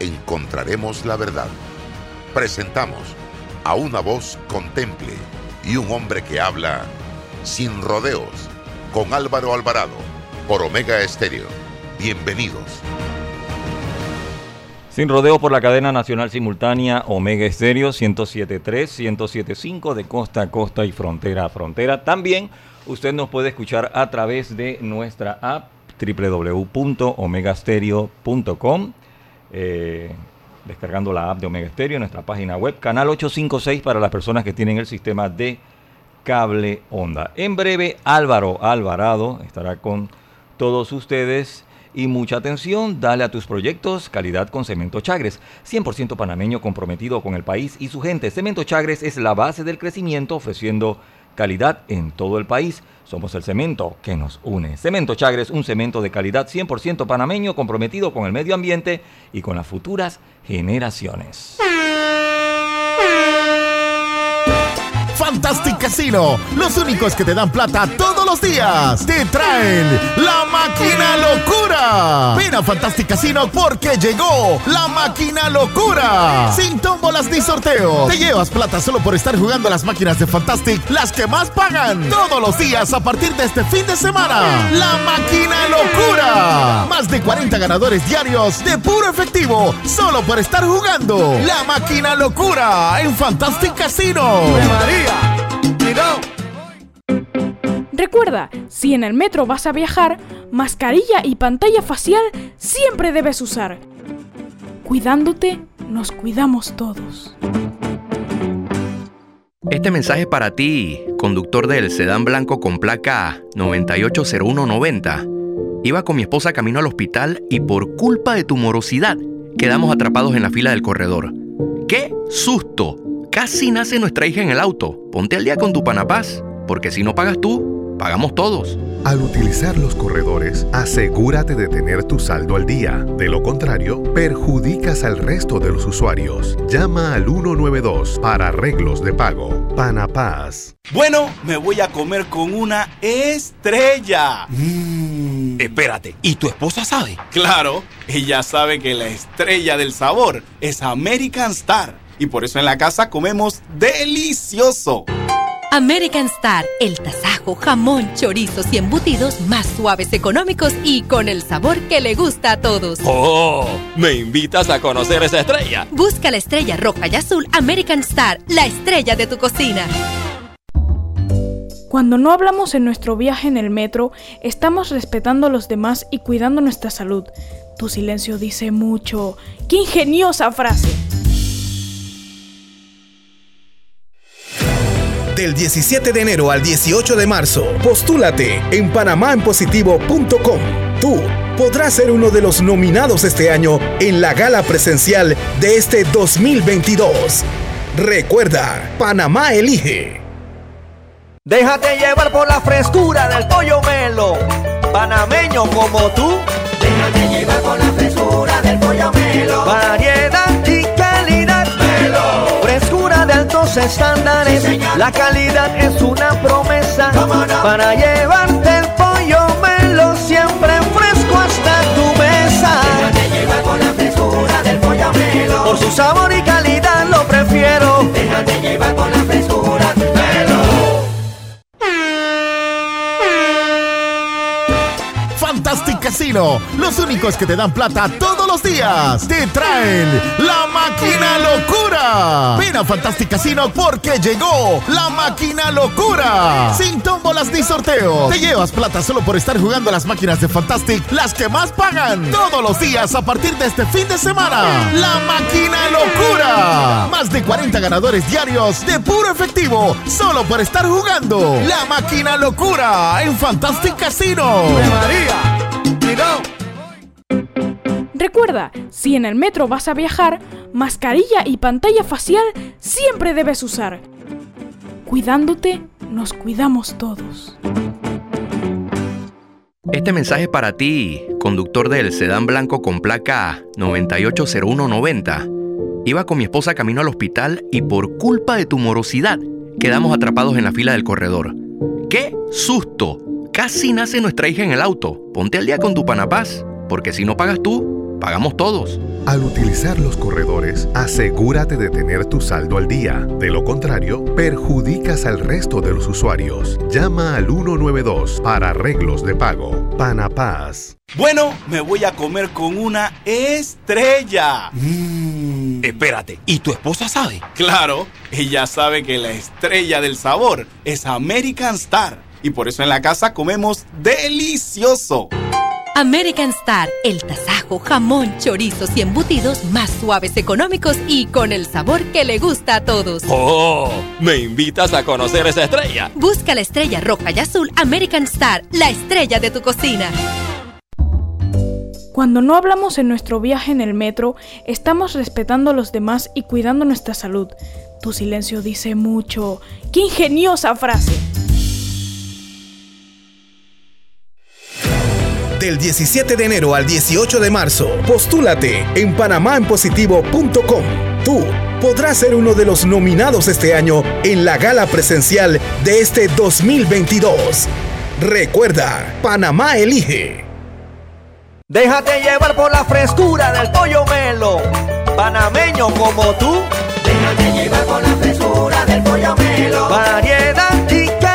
encontraremos la verdad. Presentamos a una voz contemple y un hombre que habla sin rodeos con Álvaro Alvarado por Omega Estéreo. Bienvenidos. Sin rodeo por la cadena nacional simultánea Omega Estéreo 1073, 1075 de costa a costa y frontera a frontera. También usted nos puede escuchar a través de nuestra app www.omegastereo.com. Eh, descargando la app de Omega Stereo, nuestra página web, canal 856 para las personas que tienen el sistema de cable onda. En breve, Álvaro Alvarado estará con todos ustedes. Y mucha atención, dale a tus proyectos calidad con Cemento Chagres, 100% panameño comprometido con el país y su gente. Cemento Chagres es la base del crecimiento ofreciendo calidad en todo el país. Somos el cemento que nos une. Cemento Chagres, un cemento de calidad 100% panameño comprometido con el medio ambiente y con las futuras generaciones. Fantastic Casino, los únicos que te dan plata todos los días. Te traen la máquina locura. Ven a Fantastic Casino porque llegó la máquina locura. Sin tómbolas ni sorteos. Te llevas plata solo por estar jugando las máquinas de Fantastic, las que más pagan. Todos los días a partir de este fin de semana. La máquina locura. Más de 40 ganadores diarios de puro efectivo solo por estar jugando. La máquina locura en Fantastic Casino. María. Recuerda, si en el metro vas a viajar, mascarilla y pantalla facial siempre debes usar. Cuidándote, nos cuidamos todos. Este mensaje es para ti, conductor del sedán blanco con placa 980190. Iba con mi esposa camino al hospital y por culpa de tu morosidad quedamos atrapados en la fila del corredor. ¡Qué susto! Casi nace nuestra hija en el auto. Ponte al día con tu Panapaz, porque si no pagas tú, pagamos todos. Al utilizar los corredores, asegúrate de tener tu saldo al día. De lo contrario, perjudicas al resto de los usuarios. Llama al 192 para arreglos de pago. Panapaz. Bueno, me voy a comer con una estrella. Mmm. Espérate, ¿y tu esposa sabe? Claro, ella sabe que la estrella del sabor es American Star y por eso en la casa comemos delicioso. American Star, el tasajo, jamón, chorizos y embutidos más suaves, económicos y con el sabor que le gusta a todos. ¡Oh! ¿Me invitas a conocer esa estrella? Busca la estrella roja y azul American Star, la estrella de tu cocina. Cuando no hablamos en nuestro viaje en el metro, estamos respetando a los demás y cuidando nuestra salud. Tu silencio dice mucho. ¡Qué ingeniosa frase! Del 17 de enero al 18 de marzo, postúlate en panamaenpositivo.com. Tú podrás ser uno de los nominados este año en la gala presencial de este 2022. Recuerda, Panamá elige. Déjate llevar por la frescura del pollo melo, panameño como tú. Déjate estándares. Sí, la calidad es una promesa. ¿Cómo no? Para llevarte el pollo melo siempre fresco hasta tu mesa. Déjate llevar por la frescura del pollo melo. Por su sabor y calidad lo prefiero. Déjate llevar por la frescura Los únicos que te dan plata todos los días. Te traen la máquina locura. Ven a Fantastic Casino porque llegó la máquina locura. Sin tómbolas ni sorteos. Te llevas plata solo por estar jugando las máquinas de Fantastic, las que más pagan. Todos los días a partir de este fin de semana. La máquina locura. Más de 40 ganadores diarios de puro efectivo solo por estar jugando. La máquina locura en Fantastic Casino. Recuerda, si en el metro vas a viajar, mascarilla y pantalla facial siempre debes usar. Cuidándote, nos cuidamos todos. Este mensaje es para ti, conductor del sedán blanco con placa 980190. Iba con mi esposa camino al hospital y por culpa de tu morosidad quedamos atrapados en la fila del corredor. ¡Qué susto! Casi nace nuestra hija en el auto. Ponte al día con tu panapaz, porque si no pagas tú, pagamos todos. Al utilizar los corredores, asegúrate de tener tu saldo al día. De lo contrario, perjudicas al resto de los usuarios. Llama al 192 para arreglos de pago. Panapaz. Bueno, me voy a comer con una estrella. Espérate, ¿y tu esposa sabe? Claro, ella sabe que la estrella del sabor es American Star. Y por eso en la casa comemos delicioso. American Star, el tasajo, jamón, chorizos y embutidos más suaves, económicos y con el sabor que le gusta a todos. ¡Oh! ¿Me invitas a conocer esa estrella? Busca la estrella roja y azul American Star, la estrella de tu cocina. Cuando no hablamos en nuestro viaje en el metro, estamos respetando a los demás y cuidando nuestra salud. Tu silencio dice mucho. ¡Qué ingeniosa frase! Del 17 de enero al 18 de marzo, postúlate en panamaenpositivo.com. Tú podrás ser uno de los nominados este año en la gala presencial de este 2022. Recuerda, Panamá elige. Déjate llevar por la frescura del pollo melo. Panameño como tú. Déjate llevar por la frescura del pollo melo. Variedad y.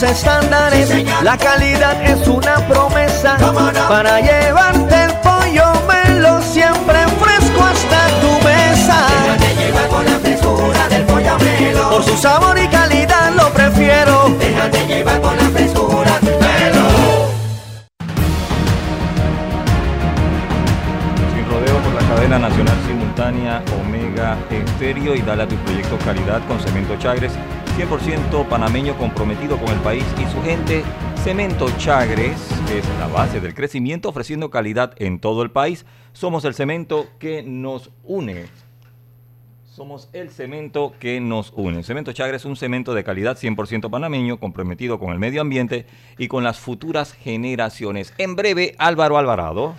Altos estándares. Sí, la calidad es una promesa. ¿Cómo no? Para llevarte el pollo melo siempre fresco hasta tu mesa. Déjate llevar por la frescura del pollo melo. Por su sabor y calidad lo prefiero. Déjate llevar por la frescura del melo. Sin rodeo por la cadena nacional Omega Estéreo y dale a tu proyecto calidad con Cemento Chagres, 100% panameño comprometido con el país y su gente. Cemento Chagres es la base del crecimiento ofreciendo calidad en todo el país. Somos el cemento que nos une. Somos el cemento que nos une. Cemento Chagres es un cemento de calidad 100% panameño, comprometido con el medio ambiente y con las futuras generaciones. En breve, Álvaro Alvarado.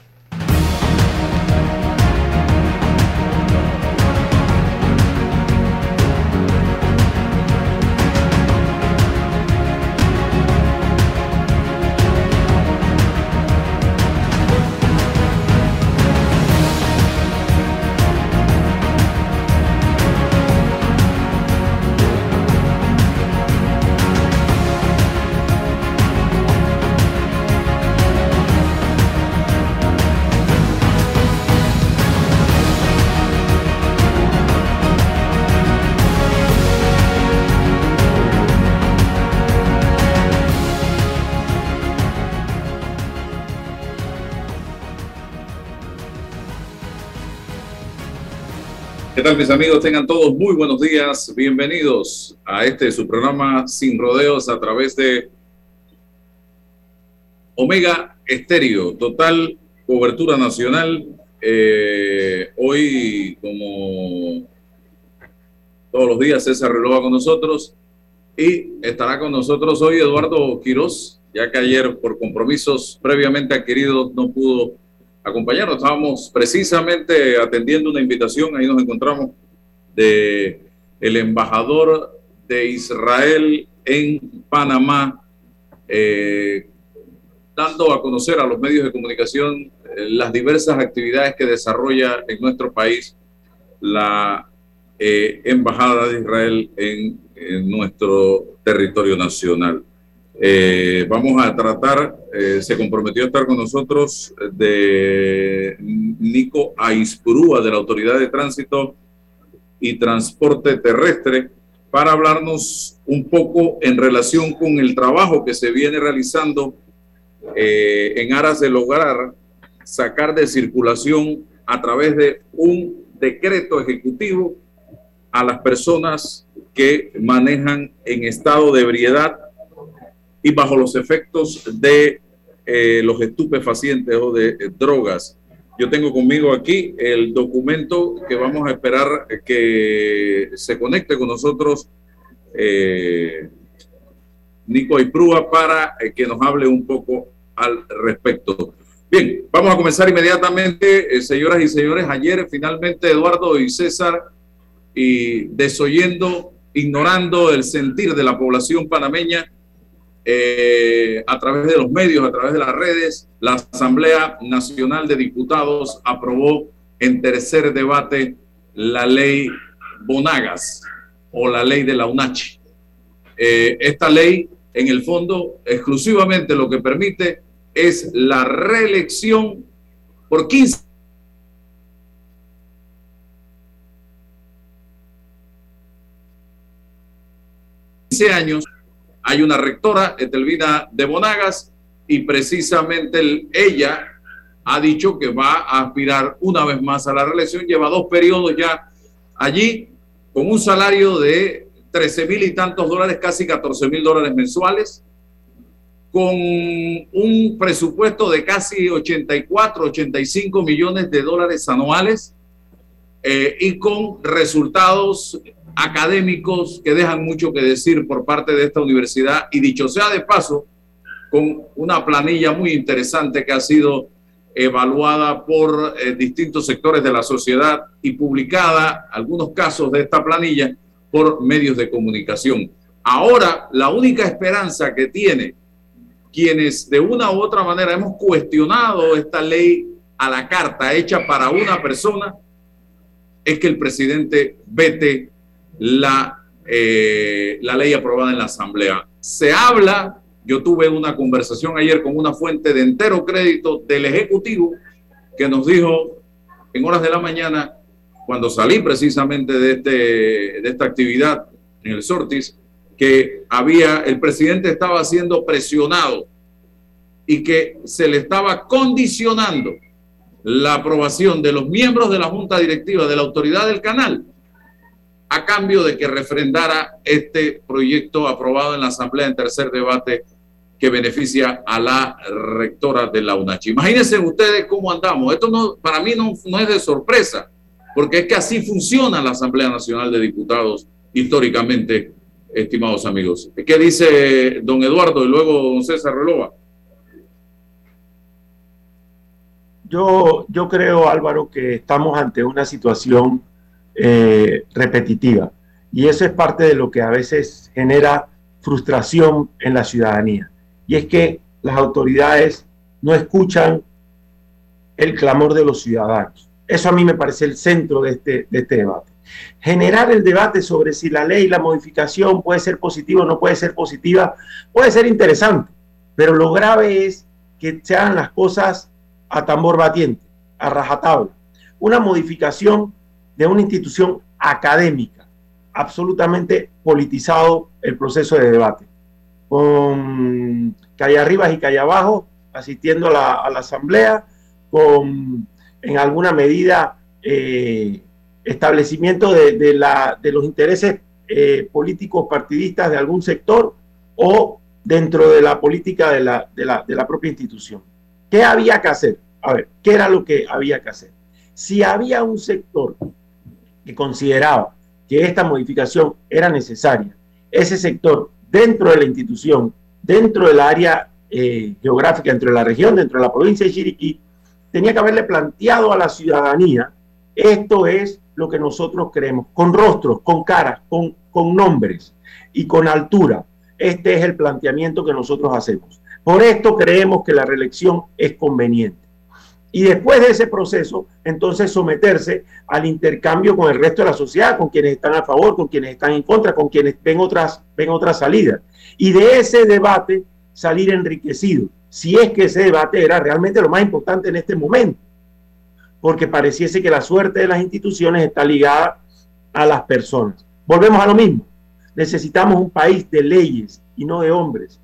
Mis amigos? Tengan todos muy buenos días. Bienvenidos a este su programa Sin Rodeos a través de Omega Estéreo, total cobertura nacional. Eh, hoy, como todos los días, César Relova con nosotros y estará con nosotros hoy Eduardo Quirós, ya que ayer por compromisos previamente adquiridos no pudo acompañarnos. Estábamos precisamente atendiendo una invitación, ahí nos encontramos, de el embajador de Israel en Panamá, eh, dando a conocer a los medios de comunicación eh, las diversas actividades que desarrolla en nuestro país la eh, Embajada de Israel en, en nuestro territorio nacional. Eh, vamos a tratar, eh, se comprometió a estar con nosotros eh, de Nico Aispurúa de la Autoridad de Tránsito y Transporte Terrestre para hablarnos un poco en relación con el trabajo que se viene realizando en aras de lograr sacar de circulación a través de un decreto ejecutivo a las personas que manejan en estado de ebriedad y bajo los efectos de eh, los estupefacientes o de eh, drogas. Yo tengo conmigo aquí el documento que vamos a esperar que se conecte con nosotros eh, Nico Iprúa para eh, que nos hable un poco al respecto. Bien, vamos a comenzar inmediatamente, señoras y señores. Ayer finalmente Eduardo y César, y desoyendo, ignorando el sentir de la población panameña, eh, a través de los medios, a través de las redes, la Asamblea Nacional de Diputados aprobó en tercer debate la ley Bonagas o la ley de la UNACHI. Eh, esta ley, en el fondo, exclusivamente lo que permite es la reelección por 15 años. Hay una rectora, Etelvina de Bonagas, y precisamente el- ella ha dicho que va a aspirar una vez más a la reelección. Lleva dos periodos ya allí con un salario de 13 mil y tantos dólares, casi 14 mil dólares mensuales, con un presupuesto de casi 84, 85 millones de dólares anuales eh, y con resultados académicos que dejan mucho que decir por parte de esta universidad y dicho sea de paso, con una planilla muy interesante que ha sido evaluada por eh, distintos sectores de la sociedad y publicada, algunos casos de esta planilla, por medios de comunicación. Ahora, la única esperanza que tiene quienes de una u otra manera hemos cuestionado esta ley a la carta hecha para una persona es que el presidente vete la, eh, la ley aprobada en la Asamblea. Se habla, yo tuve una conversación ayer con una fuente de entero crédito del Ejecutivo que nos dijo en horas de la mañana, cuando salí precisamente de, este, de esta actividad en el Sortis, que había, el presidente estaba siendo presionado y que se le estaba condicionando la aprobación de los miembros de la Junta Directiva de la Autoridad del Canal a cambio de que refrendara este proyecto aprobado en la Asamblea en tercer debate que beneficia a la rectora de la UNACHI. Imagínense ustedes cómo andamos. Esto no, para mí no, no es de sorpresa, porque es que así funciona la Asamblea Nacional de Diputados históricamente, estimados amigos. ¿Qué dice don Eduardo y luego don César Relova? Yo, yo creo, Álvaro, que estamos ante una situación eh, repetitiva y eso es parte de lo que a veces genera frustración en la ciudadanía. Y es que las autoridades no escuchan el clamor de los ciudadanos. Eso a mí me parece el centro de este, de este debate. Generar el debate sobre si la ley, la modificación puede ser positiva o no puede ser positiva, puede ser interesante, pero lo grave es que se hagan las cosas a tambor batiente, a rajatabla. Una modificación de una institución académica, absolutamente politizado el proceso de debate, con calle arriba y calle abajo, asistiendo a la, asamblea, con en alguna medida eh, establecimiento de, de, la, de, los intereses eh, políticos partidistas de algún sector o dentro de la política de la, de la, de la propia institución. ¿Qué había que hacer? A ver, ¿qué era lo que había que hacer? Si había un sector que consideraba que esta modificación era necesaria, ese sector dentro de la institución, dentro del área eh, geográfica, dentro de la región, dentro de la provincia de Chiriquí, tenía que haberle planteado a la ciudadanía, esto es lo que nosotros creemos, con rostros, con caras, con, con nombres y con altura. Este es el planteamiento que nosotros hacemos. Por esto creemos que la reelección es conveniente. Y después de ese proceso, entonces someterse al intercambio con el resto de la sociedad, con quienes están a favor, con quienes están en contra, con quienes ven otras, ven otras salidas. Y de ese debate salir enriquecido, si es que ese debate era realmente lo más importante en este momento, porque pareciese que la suerte de las instituciones está ligada a las personas. Volvemos a lo mismo. Necesitamos un país de leyes y no de hombres.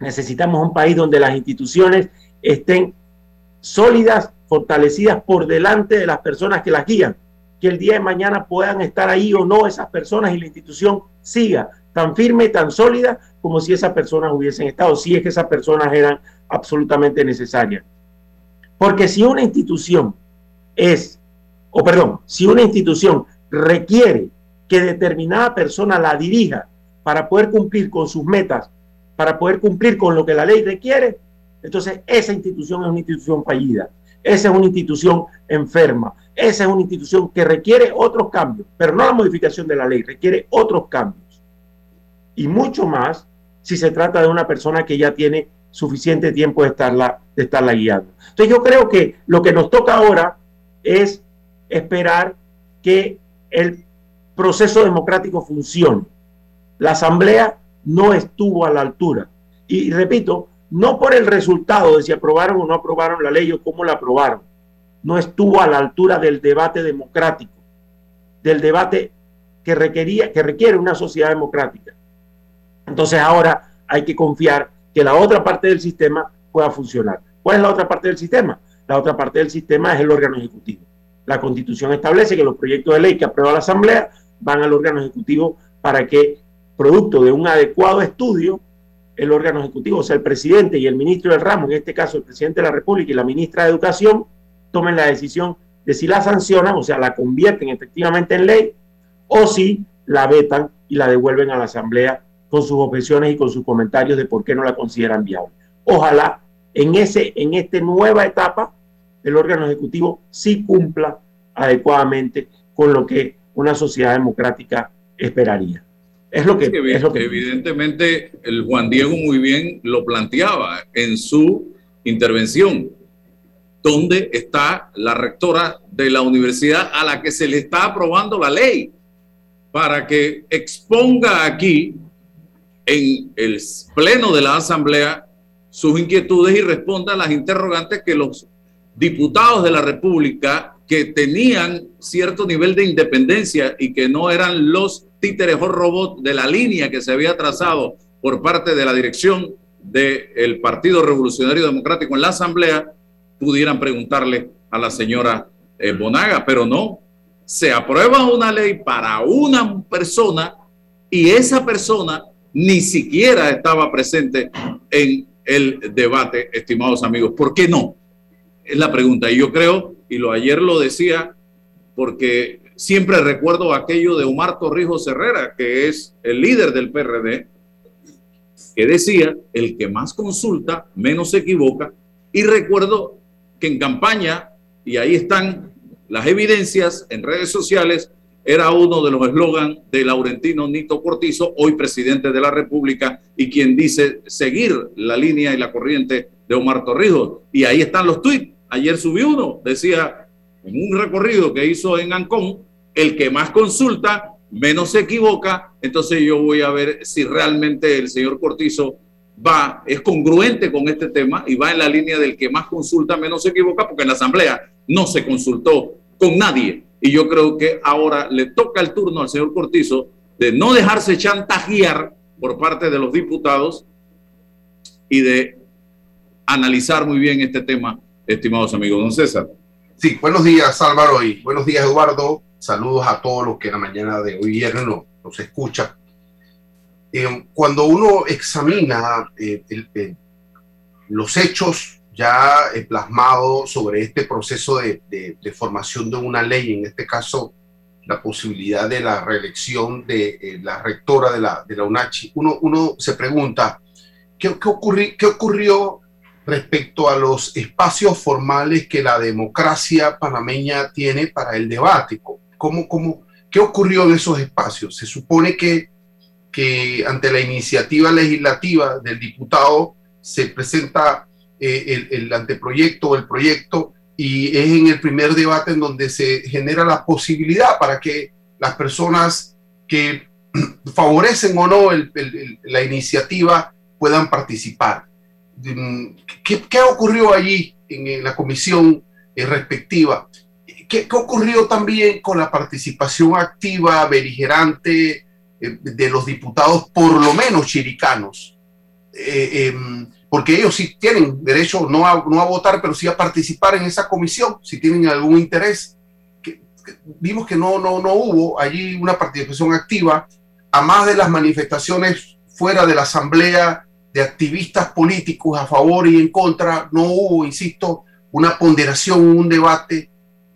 Necesitamos un país donde las instituciones estén sólidas, fortalecidas por delante de las personas que las guían, que el día de mañana puedan estar ahí o no esas personas y la institución siga tan firme, tan sólida como si esas personas hubiesen estado, si es que esas personas eran absolutamente necesaria. Porque si una institución es, o perdón, si una institución requiere que determinada persona la dirija para poder cumplir con sus metas, para poder cumplir con lo que la ley requiere, entonces esa institución es una institución fallida, esa es una institución enferma, esa es una institución que requiere otros cambios, pero no la modificación de la ley, requiere otros cambios. Y mucho más si se trata de una persona que ya tiene suficiente tiempo de estarla, de estarla guiando. Entonces yo creo que lo que nos toca ahora es esperar que el proceso democrático funcione. La Asamblea no estuvo a la altura. Y repito, no por el resultado de si aprobaron o no aprobaron la ley o cómo la aprobaron, no estuvo a la altura del debate democrático, del debate que requería, que requiere una sociedad democrática. Entonces ahora hay que confiar que la otra parte del sistema pueda funcionar. ¿Cuál es la otra parte del sistema? La otra parte del sistema es el órgano ejecutivo. La constitución establece que los proyectos de ley que aprueba la Asamblea van al órgano ejecutivo para que, producto de un adecuado estudio, el órgano ejecutivo, o sea, el presidente y el ministro del ramo, en este caso el presidente de la República y la ministra de Educación, tomen la decisión de si la sancionan, o sea, la convierten efectivamente en ley, o si la vetan y la devuelven a la Asamblea con sus objeciones y con sus comentarios de por qué no la consideran viable. Ojalá en, ese, en esta nueva etapa el órgano ejecutivo sí cumpla adecuadamente con lo que una sociedad democrática esperaría. Es lo que, es lo que evidentemente el Juan Diego muy bien lo planteaba en su intervención. ¿Dónde está la rectora de la universidad a la que se le está aprobando la ley? Para que exponga aquí en el pleno de la Asamblea sus inquietudes y responda a las interrogantes que los diputados de la República que tenían cierto nivel de independencia y que no eran los títeres o robots de la línea que se había trazado por parte de la dirección del Partido Revolucionario Democrático en la Asamblea, pudieran preguntarle a la señora eh, Bonaga, pero no, se aprueba una ley para una persona y esa persona ni siquiera estaba presente en el debate, estimados amigos. ¿Por qué no? Es la pregunta. Y yo creo, y lo ayer lo decía, porque siempre recuerdo aquello de Omar Torrijos Herrera, que es el líder del PRD, que decía, el que más consulta, menos se equivoca. Y recuerdo que en campaña, y ahí están las evidencias en redes sociales, era uno de los eslogans de Laurentino Nito Cortizo, hoy presidente de la República, y quien dice seguir la línea y la corriente de Omar Torrijos. Y ahí están los tweets. Ayer subió uno, decía, en un recorrido que hizo en Ancón, el que más consulta, menos se equivoca. Entonces yo voy a ver si realmente el señor Cortizo va, es congruente con este tema y va en la línea del que más consulta, menos se equivoca, porque en la Asamblea no se consultó con nadie y yo creo que ahora le toca el turno al señor Cortizo de no dejarse chantajear por parte de los diputados y de analizar muy bien este tema, estimados amigos. Don César. Sí, buenos días Álvaro y buenos días Eduardo. Saludos a todos los que en la mañana de hoy viernes nos, escuchan. Eh, cuando uno examina eh, eh, los hechos ya plasmado sobre este proceso de, formación de una ley, en este caso la posibilidad de la reelección de eh, la rectora de la, de UNACHI, uno, uno se pregunta, ¿qué, qué, ¿qué ocurrió respecto a los espacios formales que la democracia panameña tiene para el debate? ¿Cómo, cómo, ¿Qué ocurrió en esos espacios? Se supone que, que ante la iniciativa legislativa del diputado se presenta eh, el, anteproyecto o el proyecto y es en el primer debate en donde se genera la posibilidad para que las personas que favorecen o no la iniciativa puedan participar. Mm, ¿Qué, qué ocurrió allí en, la comisión eh, respectiva? ¿Qué, ¿Qué, ocurrió también con la participación activa, beligerante eh, de los diputados, por lo menos chiricanos? Em, porque ellos sí tienen derecho no a, no a votar, pero sí a participar en esa comisión, si tienen algún interés. vimos que no, no, no hubo allí una participación activa, a más de las manifestaciones fuera de la asamblea de activistas políticos a favor y en contra, no hubo, insisto, una ponderación, un debate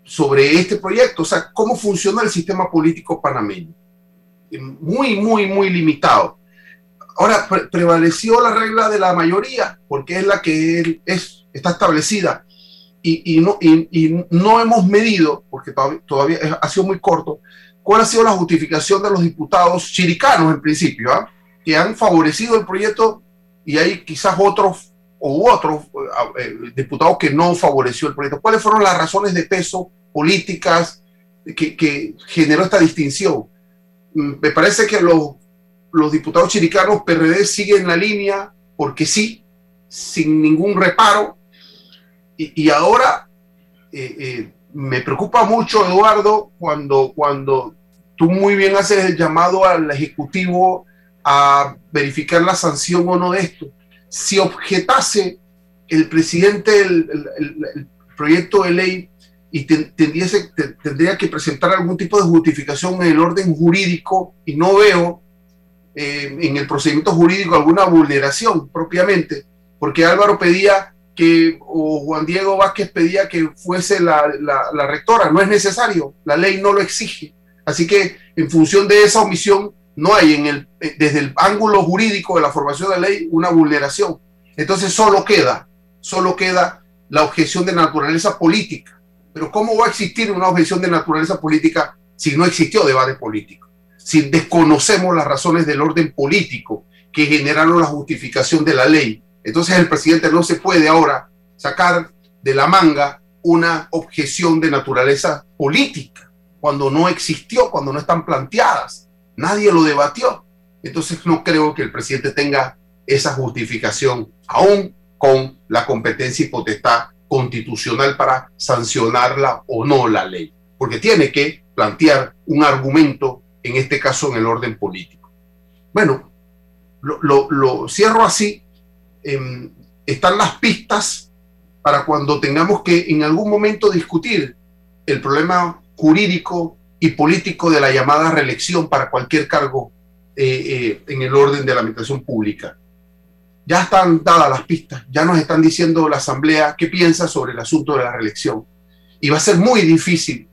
sobre este proyecto, o sea, cómo funciona el sistema político panameño. Muy, muy, muy limitado. Ahora, prevaleció la regla de la mayoría, porque es la que es, está establecida, y, no, y, no hemos medido, porque todavía, todavía, ha sido muy corto, cuál ha sido la justificación de los diputados chiricanos en principio, ¿ah? que han favorecido el proyecto y hay quizás otros u otros eh, diputados que no favoreció el proyecto. ¿Cuáles fueron las razones de peso políticas que, generó esta distinción? Mm, me parece que los, los diputados chiricanos PRD siguen la línea porque sí, sin ningún reparo. Y, ahora eh, eh, me preocupa mucho, Eduardo, cuando, cuando tú muy bien haces el llamado al Ejecutivo a verificar la sanción o no de esto. Si objetase el presidente el, proyecto de ley y tendría que presentar algún tipo de justificación en el orden jurídico y no veo eh, en el procedimiento jurídico alguna vulneración propiamente, porque Álvaro pedía que, o Juan Diego Vázquez pedía que fuese la, la rectora, no es necesario, la ley no lo exige. Así que en función de esa omisión, no hay en el, eh, desde el ángulo jurídico de la formación de ley una vulneración. Entonces solo queda, solo queda la objeción de naturaleza política. Pero ¿cómo va a existir una objeción de naturaleza política si no existió debate político? Si desconocemos las razones del orden político que generaron la justificación de la ley. Entonces el presidente no se puede ahora sacar de la manga una objeción de naturaleza política cuando no existió, cuando no están planteadas. Nadie lo debatió. Entonces no creo que el presidente tenga esa justificación, aún con la competencia y potestad constitucional para sancionarla o no la ley, porque tiene que plantear un argumento, en este caso en el orden político. Bueno, lo, cierro así. Em, están las pistas para cuando tengamos que en algún momento discutir el problema jurídico y político de la llamada reelección para cualquier cargo eh, eh, en el orden de la administración pública. Ya están dadas las pistas, ya nos están diciendo la Asamblea qué piensa sobre el asunto de la reelección. Y va a ser muy difícil,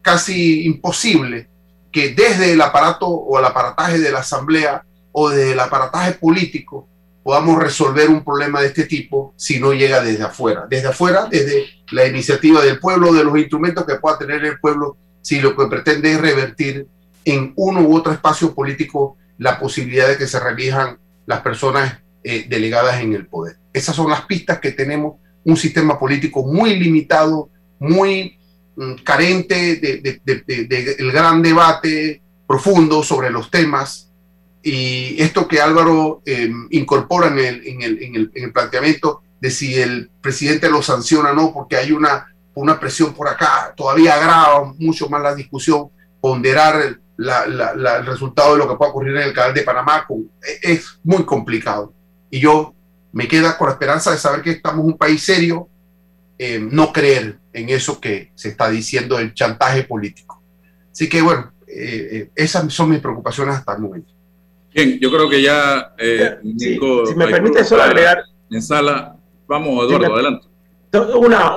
casi imposible, que desde el aparato o el aparataje de la Asamblea o desde el aparataje político podamos resolver un problema de este tipo si no llega desde afuera. Desde afuera, desde la iniciativa del pueblo, de los instrumentos que pueda tener el pueblo si lo que pretende es revertir en uno u otro espacio político la posibilidad de que se reelijan las personas eh, delegadas en el poder. Esas son las pistas que tenemos, un sistema político muy limitado, muy mm, carente del gran debate profundo sobre los temas. Y esto que Álvaro em, incorpora en, el, en el planteamiento de si el presidente lo sanciona o no, porque hay una una presión por acá, todavía agrava mucho más la discusión, ponderar el, el resultado de lo que pueda ocurrir en el canal de Panamá e, es muy complicado. Y yo me queda con la esperanza de saber que estamos un país serio, eh, no creer en eso que se está diciendo el chantaje político. Así que bueno, eh, eh, esas son mis preocupaciones hasta el momento. Bien, yo creo que ya, Nico, si me permite solo agregar. En sala, vamos, Eduardo, adelante una,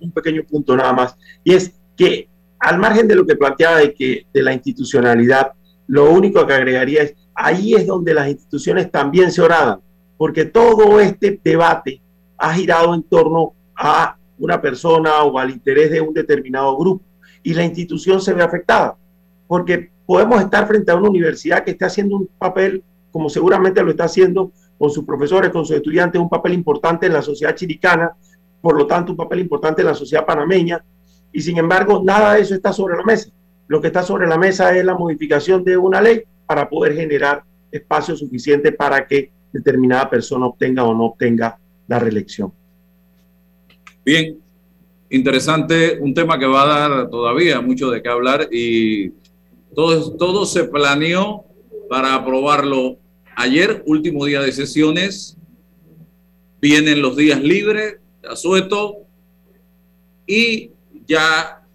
un pequeño punto nada más, y es que al margen de lo que planteaba de, que, de la institucionalidad, lo único que agregaría es, ahí es donde las instituciones también se oradan, porque todo este debate ha girado en torno a una persona o al interés de un determinado grupo, y la institución se ve afectada, porque podemos estar frente a una universidad que está haciendo un papel, como seguramente lo está haciendo con sus profesores, con sus estudiantes, un papel importante en la sociedad chiricana, por lo tanto un papel importante en la sociedad panameña, y sin embargo nada de eso está sobre la mesa. Lo que está sobre la mesa es la modificación de una ley para poder generar espacio suficiente para que determinada persona obtenga o no obtenga la reelección. Bien, interesante, un tema que va a dar todavía mucho de qué hablar y todo, todo se planeó para aprobarlo ayer, último día de sesiones, vienen los días libres, asueto y ya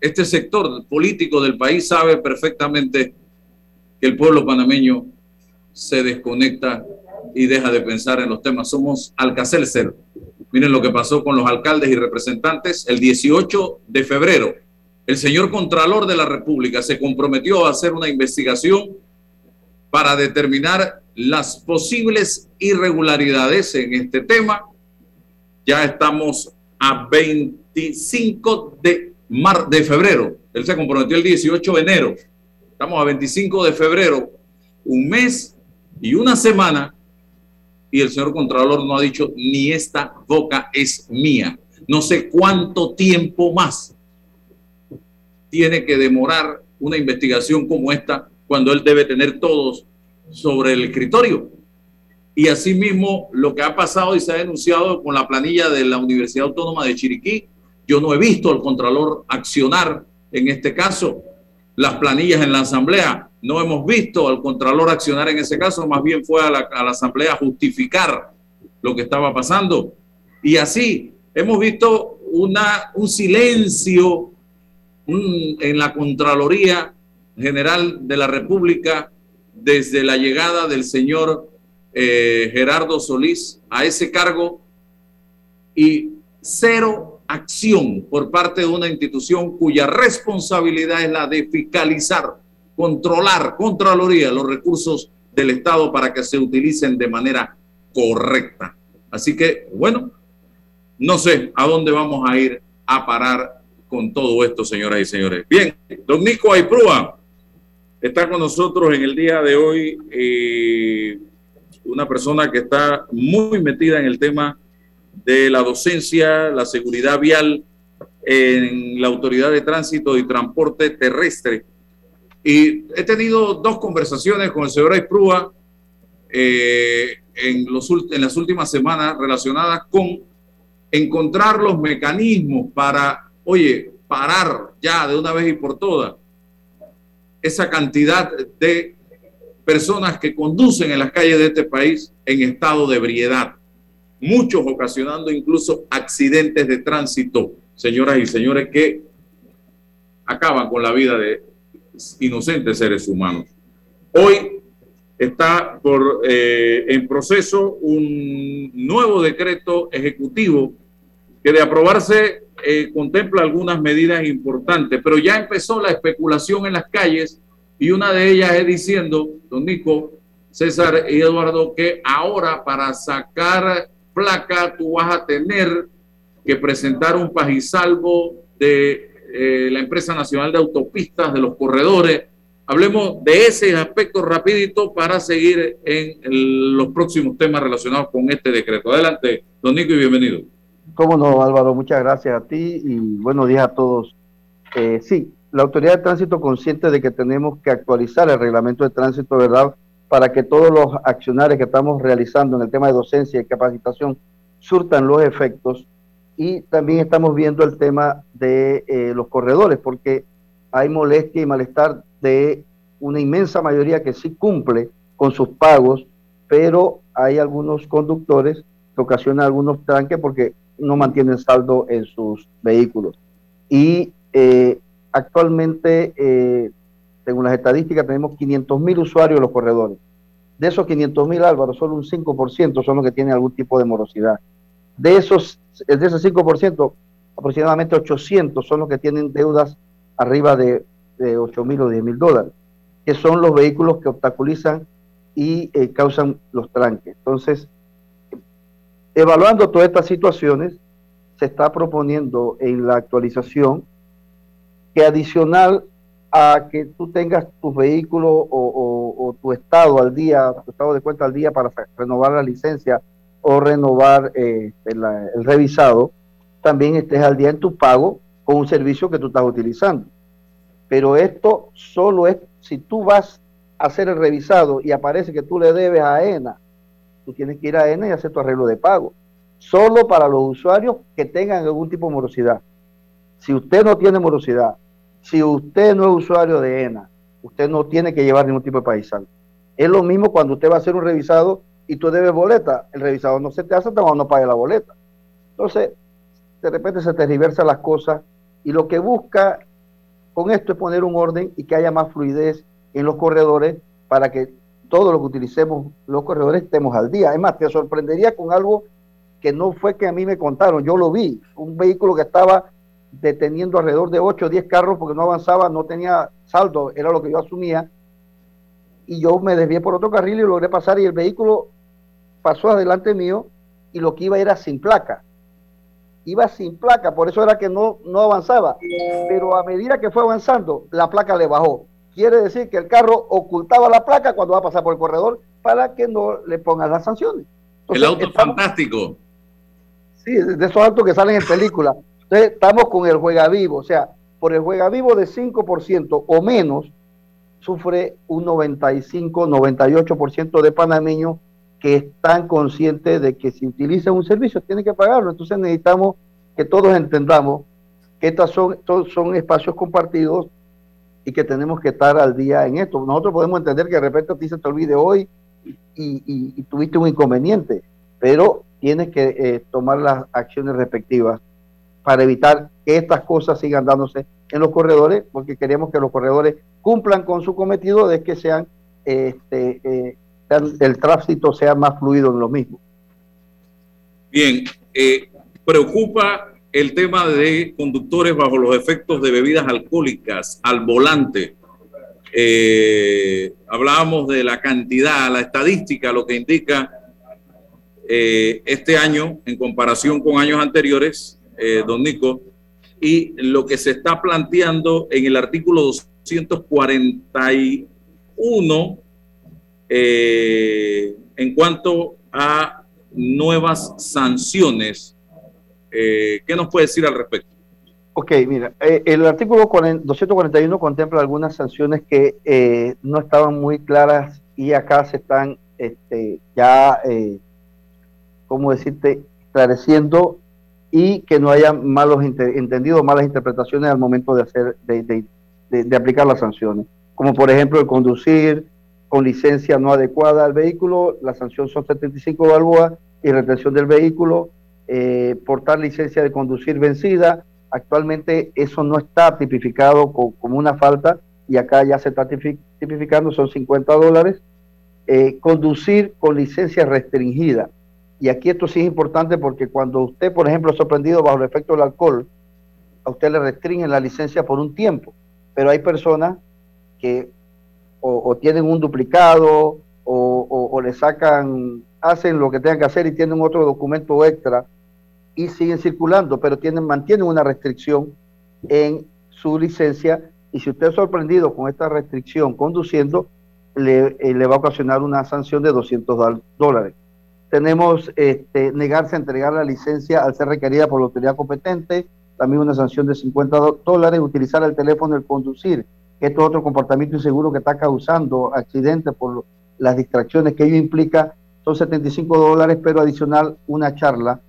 este sector político del país sabe perfectamente que el pueblo panameño se desconecta y deja de pensar en los temas. Somos Alcacelser. Miren lo que pasó con los alcaldes y representantes el 18 de febrero. El señor Contralor de la República se comprometió a hacer una investigación para determinar las posibles irregularidades en este tema. Ya estamos a 25 de, febrero. Él se comprometió el 18 de enero. Estamos a 25 de febrero, un mes y una semana, y el señor Contralor no ha dicho ni esta boca es mía. No sé cuánto tiempo más tiene que demorar una investigación como esta cuando él debe tener todos sobre el escritorio. Y asimismo, lo que ha pasado y se ha denunciado con la planilla de la Universidad Autónoma de Chiriquí, yo no he visto al Contralor accionar en este caso las planillas en la Asamblea. No hemos visto al Contralor accionar en ese caso, más bien fue a la, Asamblea justificar lo que estaba pasando. Y así hemos visto una, un silencio en la Contraloría General de la República desde la llegada del señor eh, Gerardo Solís a ese cargo y cero acción por parte de una institución cuya responsabilidad es la de fiscalizar, controlar, Contraloría, los recursos del Estado para que se utilicen de manera correcta. Así que, bueno, no sé a dónde vamos a ir a parar con todo esto, señoras y señores. Bien, don Nico Aiprúa está con nosotros en el día de hoy. Eh, una persona que está muy metida en el tema de la docencia, la seguridad vial en la Autoridad de Tránsito y Transporte Terrestre. Y he tenido dos conversaciones con el señor Aiprúa eh, en, en las últimas semanas relacionadas con encontrar los mecanismos para, oye, parar ya de una vez y por todas esa cantidad de personas que conducen en las calles de este país en estado de ebriedad muchos ocasionando incluso accidentes de tránsito, señoras y señores, que acaban con la vida de inocentes seres humanos. Hoy está eh, en proceso un nuevo decreto ejecutivo que de aprobarse eh, contempla algunas medidas importantes, pero ya empezó la especulación en las calles y una de ellas es diciendo, don Nico, César y Eduardo, que ahora para sacar placa, tú vas a tener que presentar un pajisalvo de eh, la empresa nacional de autopistas, de los corredores. Hablemos de ese aspecto rapidito para seguir en los próximos temas relacionados con este decreto. Adelante, don Nico, y bienvenido. Cómo no, Álvaro, muchas gracias a ti y buenos días a todos. Eh, sí, la Autoridad de Tránsito consciente de que tenemos que actualizar el reglamento de tránsito, ¿verdad? para que todos los accionarios que estamos realizando en el tema de docencia y capacitación surtan los efectos. Y también estamos viendo el tema de eh, los corredores, porque hay molestia y malestar de una inmensa mayoría que sí cumple con sus pagos, pero hay algunos conductores que ocasionan algunos tranques porque no mantienen saldo en sus vehículos. Y eh, actualmente eh, según las estadísticas, tenemos 500 mil usuarios en los corredores. De esos 500 mil, Álvaro, solo un 5% son los que tienen algún tipo de morosidad. De esos, de ese 5%, aproximadamente 800 son los que tienen deudas arriba de, 8 mil o 10 mil dólares, que son los vehículos que obstaculizan y eh, causan los tranques. Entonces, evaluando todas estas situaciones, se está proponiendo en la actualización que adicional a que tú tengas tu vehículo o, tu estado al día, tu estado de cuenta al día para renovar la licencia o renovar eh, el, revisado, también estés al día en tu pago con un servicio que tú estás utilizando. Pero esto solo es si tú vas a hacer el revisado y aparece que tú le debes a ENA, tú tienes que ir a ENA y hacer tu arreglo de pago. Solo para los usuarios que tengan algún tipo de morosidad. Si usted no tiene morosidad, si usted no es usuario de ENA, usted no tiene que llevar ningún tipo de paisano. Es lo mismo cuando usted va a hacer un revisado y tú debes boleta. El revisado no se te hace hasta cuando no pague la boleta. Entonces, de repente se te reversan las cosas y lo que busca con esto es poner un orden y que haya más fluidez en los corredores para que todo lo que utilicemos los corredores estemos al día. Es más, te sorprendería con algo que no fue que a mí me contaron, yo lo vi, un vehículo que estaba deteniendo alrededor de 8 o 10 carros porque no avanzaba, no tenía saldo, era lo que yo asumía, y yo me desvié por otro carril y logré pasar y el vehículo pasó adelante mío y lo que iba era sin placa. Iba sin placa, por eso era que no, no avanzaba. Pero a medida que fue avanzando, la placa le bajó. Quiere decir que el carro ocultaba la placa cuando va a pasar por el corredor para que no le pongan las sanciones. el auto fantástico. Sí, de esos autos que salen en película. Entonces, estamos con el juega vivo. O sea, por el juega vivo de 5% o menos, sufre un 95, 98% de panameños que están conscientes de que si utilizan un servicio tienen que pagarlo. Entonces necesitamos que todos entendamos que estos son, son espacios compartidos y que tenemos que estar al día en esto. Nosotros podemos entender que de repente a ti se te olvide hoy y, tuviste un inconveniente, pero tienes que eh, tomar las acciones respectivas para evitar que estas cosas sigan dándose en los corredores, porque queremos que los corredores cumplan con su cometido de que sean, este, eh, el tránsito sea más fluido en lo mismo. Bien, eh, preocupa el tema de conductores bajo los efectos de bebidas alcohólicas al volante. Eh, hablábamos de la cantidad, la estadística, lo que indica eh, este año en comparación con años anteriores, eh, don Nico, y lo que se está planteando en el artículo 241 en cuanto a nuevas sanciones eh, ¿Qué nos puede decir al respecto? Ok, mira, eh, el artículo 241 contempla algunas sanciones que eh, no estaban muy claras y acá se están este, ya, ¿cómo decirte?, esclareciendo y que no haya malos entendidos, malas interpretaciones al momento de hacer, de, de, aplicar las sanciones. Como por ejemplo el conducir con licencia no adecuada al vehículo, la sanción son 75 balboas y retención del vehículo, eh, portar licencia de conducir vencida. Actualmente eso no está tipificado como una falta y acá ya se está tipificando, son 50 dólares. Eh, conducir con licencia restringida. Y aquí esto sí es importante porque cuando usted, por ejemplo, sorprendido bajo el efecto del alcohol, a usted le restringen la licencia por un tiempo. Pero hay personas que o, tienen un duplicado o, le sacan hacen lo que tengan que hacer y tienen otro documento extra y siguen circulando, pero tienen, mantienen una restricción en su licencia y si usted es sorprendido con esta restricción conduciendo, le, eh, va a ocasionar una sanción de 200 dólares. Tenemos este, negarse a entregar la licencia al ser requerida por la autoridad competente, también una sanción de 50 dólares, utilizar el teléfono al conducir, que esto es otro comportamiento inseguro que está causando accidentes por las distracciones que ello implica, son 75 dólares, pero adicional una charla,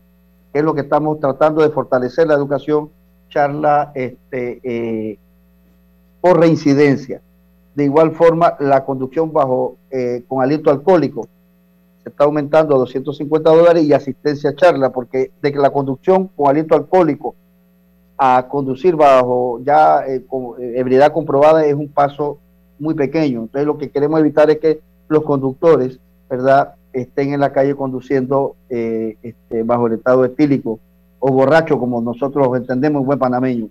que es lo que estamos tratando de fortalecer la educación, charla este, eh, por reincidencia. De igual forma, la conducción bajo eh, con aliento alcohólico se está aumentando a 250 dólares y asistencia charla, porque de que la conducción con aliento alcohólico a conducir bajo ya eh, con, ebriedad comprobada es un paso muy pequeño. Entonces, lo que queremos evitar es que los conductores, ¿verdad?, estén en la calle conduciendo eh, este, bajo el estado etílico o borracho, como nosotros entendemos buen panameño.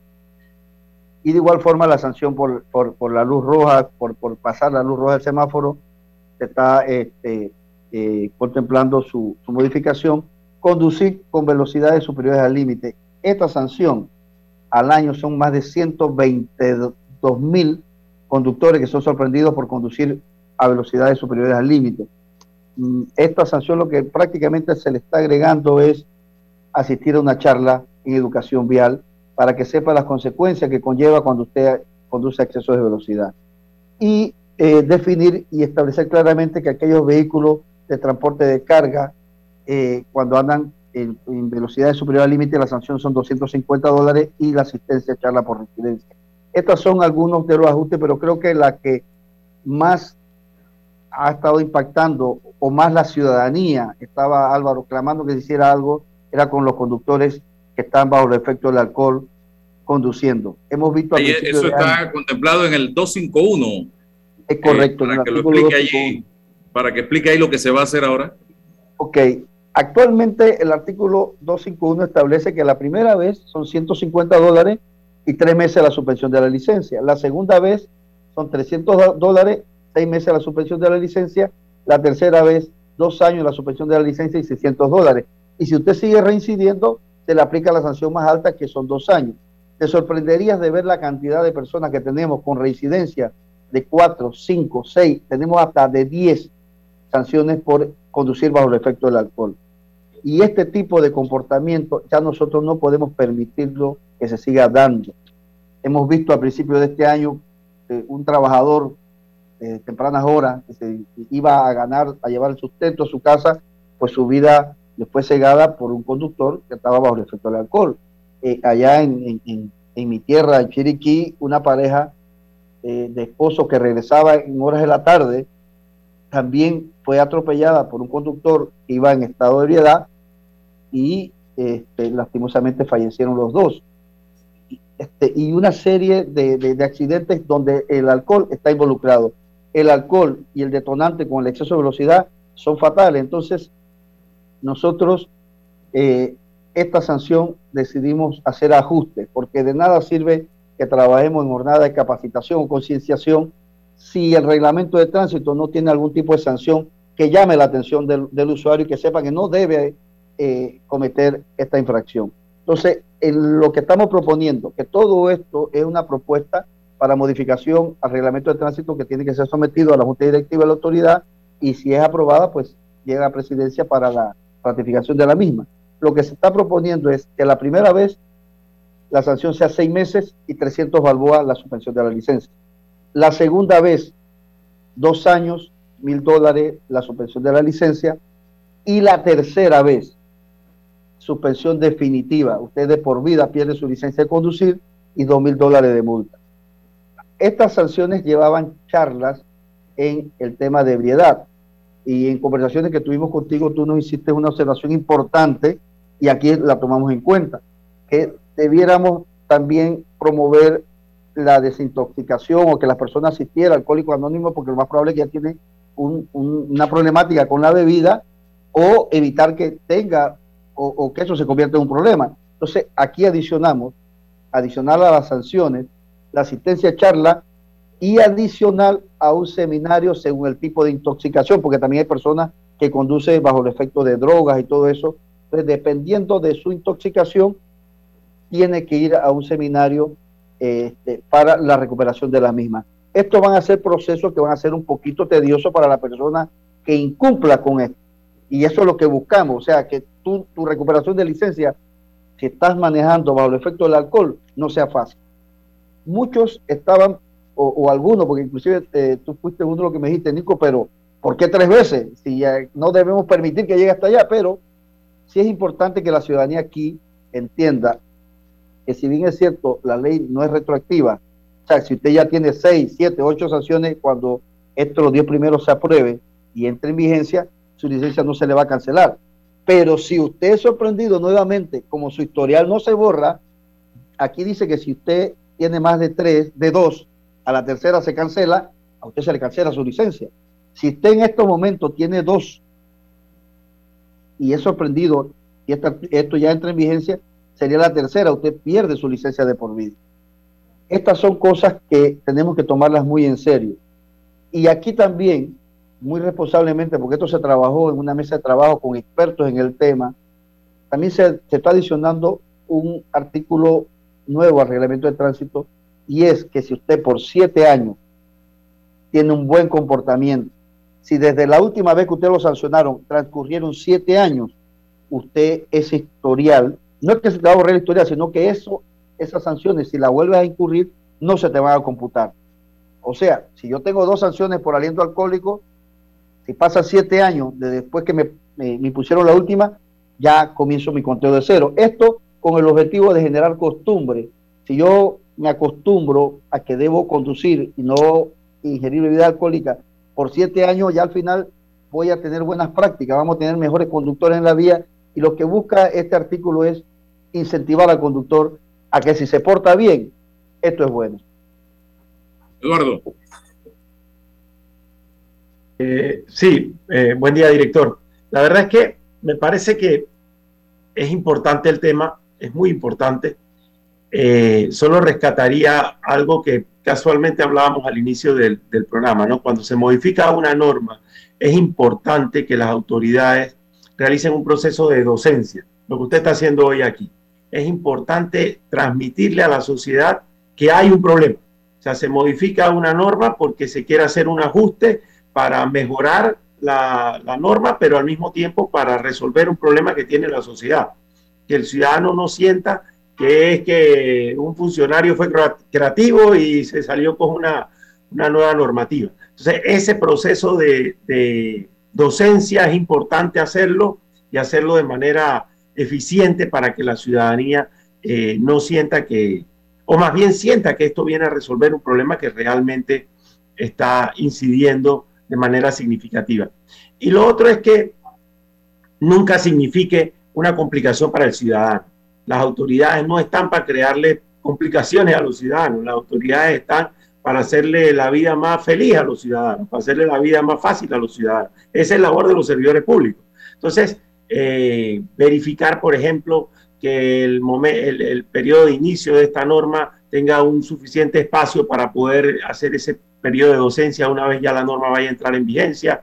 Y de igual forma la sanción por, por, la luz roja, por, por, pasar la luz roja del semáforo, se está este, eh, contemplando su, modificación. Conducir con velocidades superiores al límite. Esta sanción al año son más de 122 mil conductores que son sorprendidos por conducir a velocidades superiores al límite. Mm, esta sanción lo que prácticamente se le está agregando es asistir a una charla en educación vial para que sepa las consecuencias que conlleva cuando usted conduce a de velocidad. Y eh, definir y establecer claramente que aquellos vehículos de transporte de carga, eh, cuando andan en, velocidades superiores al límite, la sanción son 250 dólares y la asistencia charla por residencia. Estos son algunos de los ajustes, pero creo que la que más ha estado impactando, o más la ciudadanía, estaba Álvaro clamando que se hiciera algo, era con los conductores que están bajo el efecto del alcohol conduciendo. Hemos visto... eso está contemplado en el 251. Es correcto. Eh, para que lo explique allí para que explique ahí lo que se va a hacer ahora. Ok, actualmente el artículo 251 establece que la primera vez son 150 dólares y tres meses la suspensión de la licencia. La segunda vez son 300 dólares, seis meses la suspensión de la licencia. La tercera vez, dos años la suspensión de la licencia y 600 dólares. Y si usted sigue reincidiendo, se le aplica la sanción más alta, que son dos años. Te sorprenderías de ver la cantidad de personas que tenemos con reincidencia de 4, 5, 6, tenemos hasta de 10 sanciones por conducir bajo el efecto del alcohol. Y este tipo de comportamiento ya nosotros no podemos permitirlo que se siga dando. Hemos visto a principios de este año eh, un trabajador de tempranas horas que se iba a ganar, a llevar el sustento a su casa, pues su vida después cegada por un conductor que estaba bajo el efecto del alcohol. Eh, allá en, mi tierra, en Chiriquí, una pareja eh, de esposo que regresaba en horas de la tarde también fue atropellada por un conductor que iba en estado de ebriedad y este, lastimosamente fallecieron los dos. Este, y una serie de, de, accidentes donde el alcohol está involucrado. El alcohol y el detonante con el exceso de velocidad son fatales. Entonces, nosotros eh, esta sanción decidimos hacer ajustes, porque de nada sirve que trabajemos en jornada de capacitación o concienciación si el reglamento de tránsito no tiene algún tipo de sanción que llame la atención del, usuario y que sepa que no debe eh, cometer esta infracción. Entonces, en lo que estamos proponiendo, que todo esto es una propuesta para modificación al reglamento de tránsito que tiene que ser sometido a la Junta Directiva de la Autoridad y si es aprobada, pues llega a presidencia para la ratificación de la misma. Lo que se está proponiendo es que la primera vez la sanción sea seis meses y 300 balboas la suspensión de la licencia. La segunda vez, dos años, mil dólares la suspensión de la licencia. Y la tercera vez, suspensión definitiva. Usted de por vida pierde su licencia de conducir y dos mil dólares de multa. Estas sanciones llevaban charlas en el tema de ebriedad y en conversaciones que tuvimos contigo, tú nos hiciste una observación importante y aquí la tomamos en cuenta, que debiéramos también promover la desintoxicación o que las personas asistieran al alcohólico anónimo porque lo más probable es que ya tiene una problemática con la bebida o evitar que tenga o, o, que eso se convierta en un problema. Entonces, aquí adicionamos, adicional a las sanciones, la asistencia charla y adicional a un seminario según el tipo de intoxicación, porque también hay personas que conducen bajo el efecto de drogas y todo eso. Entonces, dependiendo de su intoxicación, tiene que ir a un seminario este, para la recuperación de la misma. Estos van a ser procesos que van a ser un poquito tediosos para la persona que incumpla con esto. Y eso es lo que buscamos, o sea, que tu recuperación de licencia, si estás manejando bajo el efecto del alcohol, no sea fácil. Muchos estaban o, alguno, porque inclusive eh, tú fuiste uno de lo que me dijiste, Nico, pero ¿por qué tres veces? Si ya no debemos permitir que llegue hasta allá, pero sí es importante que la ciudadanía aquí entienda que si bien es cierto, la ley no es retroactiva, o sea, si usted ya tiene seis, siete, ocho sanciones, cuando estos los diez primeros se apruebe y entre en vigencia, su licencia no se le va a cancelar. Pero si usted es sorprendido nuevamente, como su historial no se borra, aquí dice que si usted tiene más de tres, de dos, a la tercera se cancela, a usted se le cancela su licencia. Si usted en estos momentos tiene dos y es sorprendido y esto ya entra en vigencia, sería la tercera, usted pierde su licencia de por vida. Estas son cosas que tenemos que tomarlas muy en serio. Y aquí también, muy responsablemente, porque esto se trabajó en una mesa de trabajo con expertos en el tema, también se, se está adicionando un artículo nuevo al reglamento de tránsito y es que si usted por siete años tiene un buen comportamiento, si desde la última vez que usted lo sancionaron transcurrieron siete años, usted ese historial, no es que se te va a borrar la historial, sino que eso, esas sanciones, si la vuelves a incurrir, no se te van a computar. O sea, si yo tengo dos sanciones por aliento alcohólico, si pasa siete años de después que me, me, me pusieron la última, ya comienzo mi conteo de cero. Esto con el objetivo de generar costumbre. Si yo me acostumbro a que debo conducir y no ingerir bebida alcohólica por siete años, ya al final voy a tener buenas prácticas, vamos a tener mejores conductores en la vía y lo que busca este artículo es incentivar al conductor a que si se porta bien, esto es bueno. Eduardo. Eh, sí, eh, buen día, director. La verdad es que me parece que es importante el tema, es muy importante. Eh, solo rescataría algo que casualmente hablábamos al inicio del, del, programa, ¿no? Cuando se modifica una norma, es importante que las autoridades realicen un proceso de docencia, lo que usted está haciendo hoy aquí. Es importante transmitirle a la sociedad que hay un problema. O sea, se modifica una norma porque se quiere hacer un ajuste para mejorar la, la, norma, pero al mismo tiempo para resolver un problema que tiene la sociedad. Que el ciudadano no sienta que es que un funcionario fue creativo y se salió con una, una nueva normativa. Entonces, ese proceso de, de, docencia es importante hacerlo y hacerlo de manera eficiente para que la ciudadanía eh, no sienta que, o más bien sienta que esto viene a resolver un problema que realmente está incidiendo de manera significativa. Y lo otro es que nunca signifique una complicación para el ciudadano. Las autoridades no están para crearle complicaciones a los ciudadanos, las autoridades están para hacerle la vida más feliz a los ciudadanos, para hacerle la vida más fácil a los ciudadanos. Esa es la labor de los servidores públicos. Entonces, eh, verificar, por ejemplo, que el, el, el periodo de inicio de esta norma tenga un suficiente espacio para poder hacer ese periodo de docencia una vez ya la norma vaya a entrar en vigencia,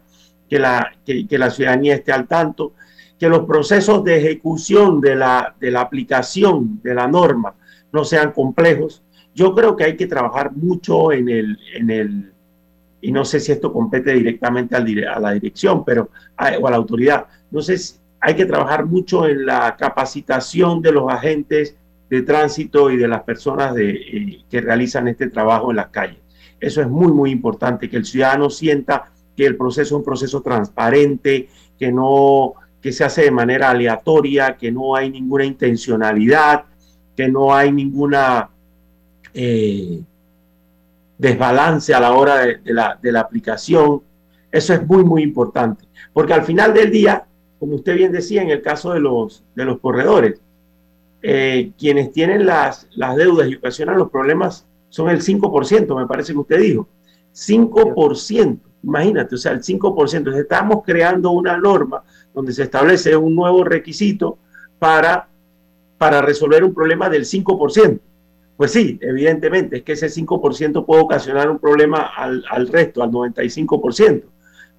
que la, que, que la ciudadanía esté al tanto, que los procesos de ejecución de la, de la aplicación de la norma no sean complejos. Yo creo que hay que trabajar mucho en el, en el y no sé si esto compete directamente a la dirección pero, o a la autoridad, no sé si hay que trabajar mucho en la capacitación de los agentes de tránsito y de las personas eh, que realizan este trabajo en las calles. Eso es muy, muy importante, que el ciudadano sienta que el proceso es un proceso transparente, que no que se hace de manera aleatoria, que no hay ninguna intencionalidad, que no hay ninguna eh, desbalance a la hora de, la, de la aplicación. Eso es muy, muy importante, porque al final del día, como usted bien decía, en el caso de los, de los corredores, eh, quienes tienen las, las deudas y ocasionan los problemas son el 5%, me parece que usted dijo. 5%, imagínate, o sea, el 5%. Entonces estamos creando una norma donde se establece un nuevo requisito para, para resolver un problema del 5%. Pues sí, evidentemente, es que ese 5% puede ocasionar un problema al, al resto, al 95%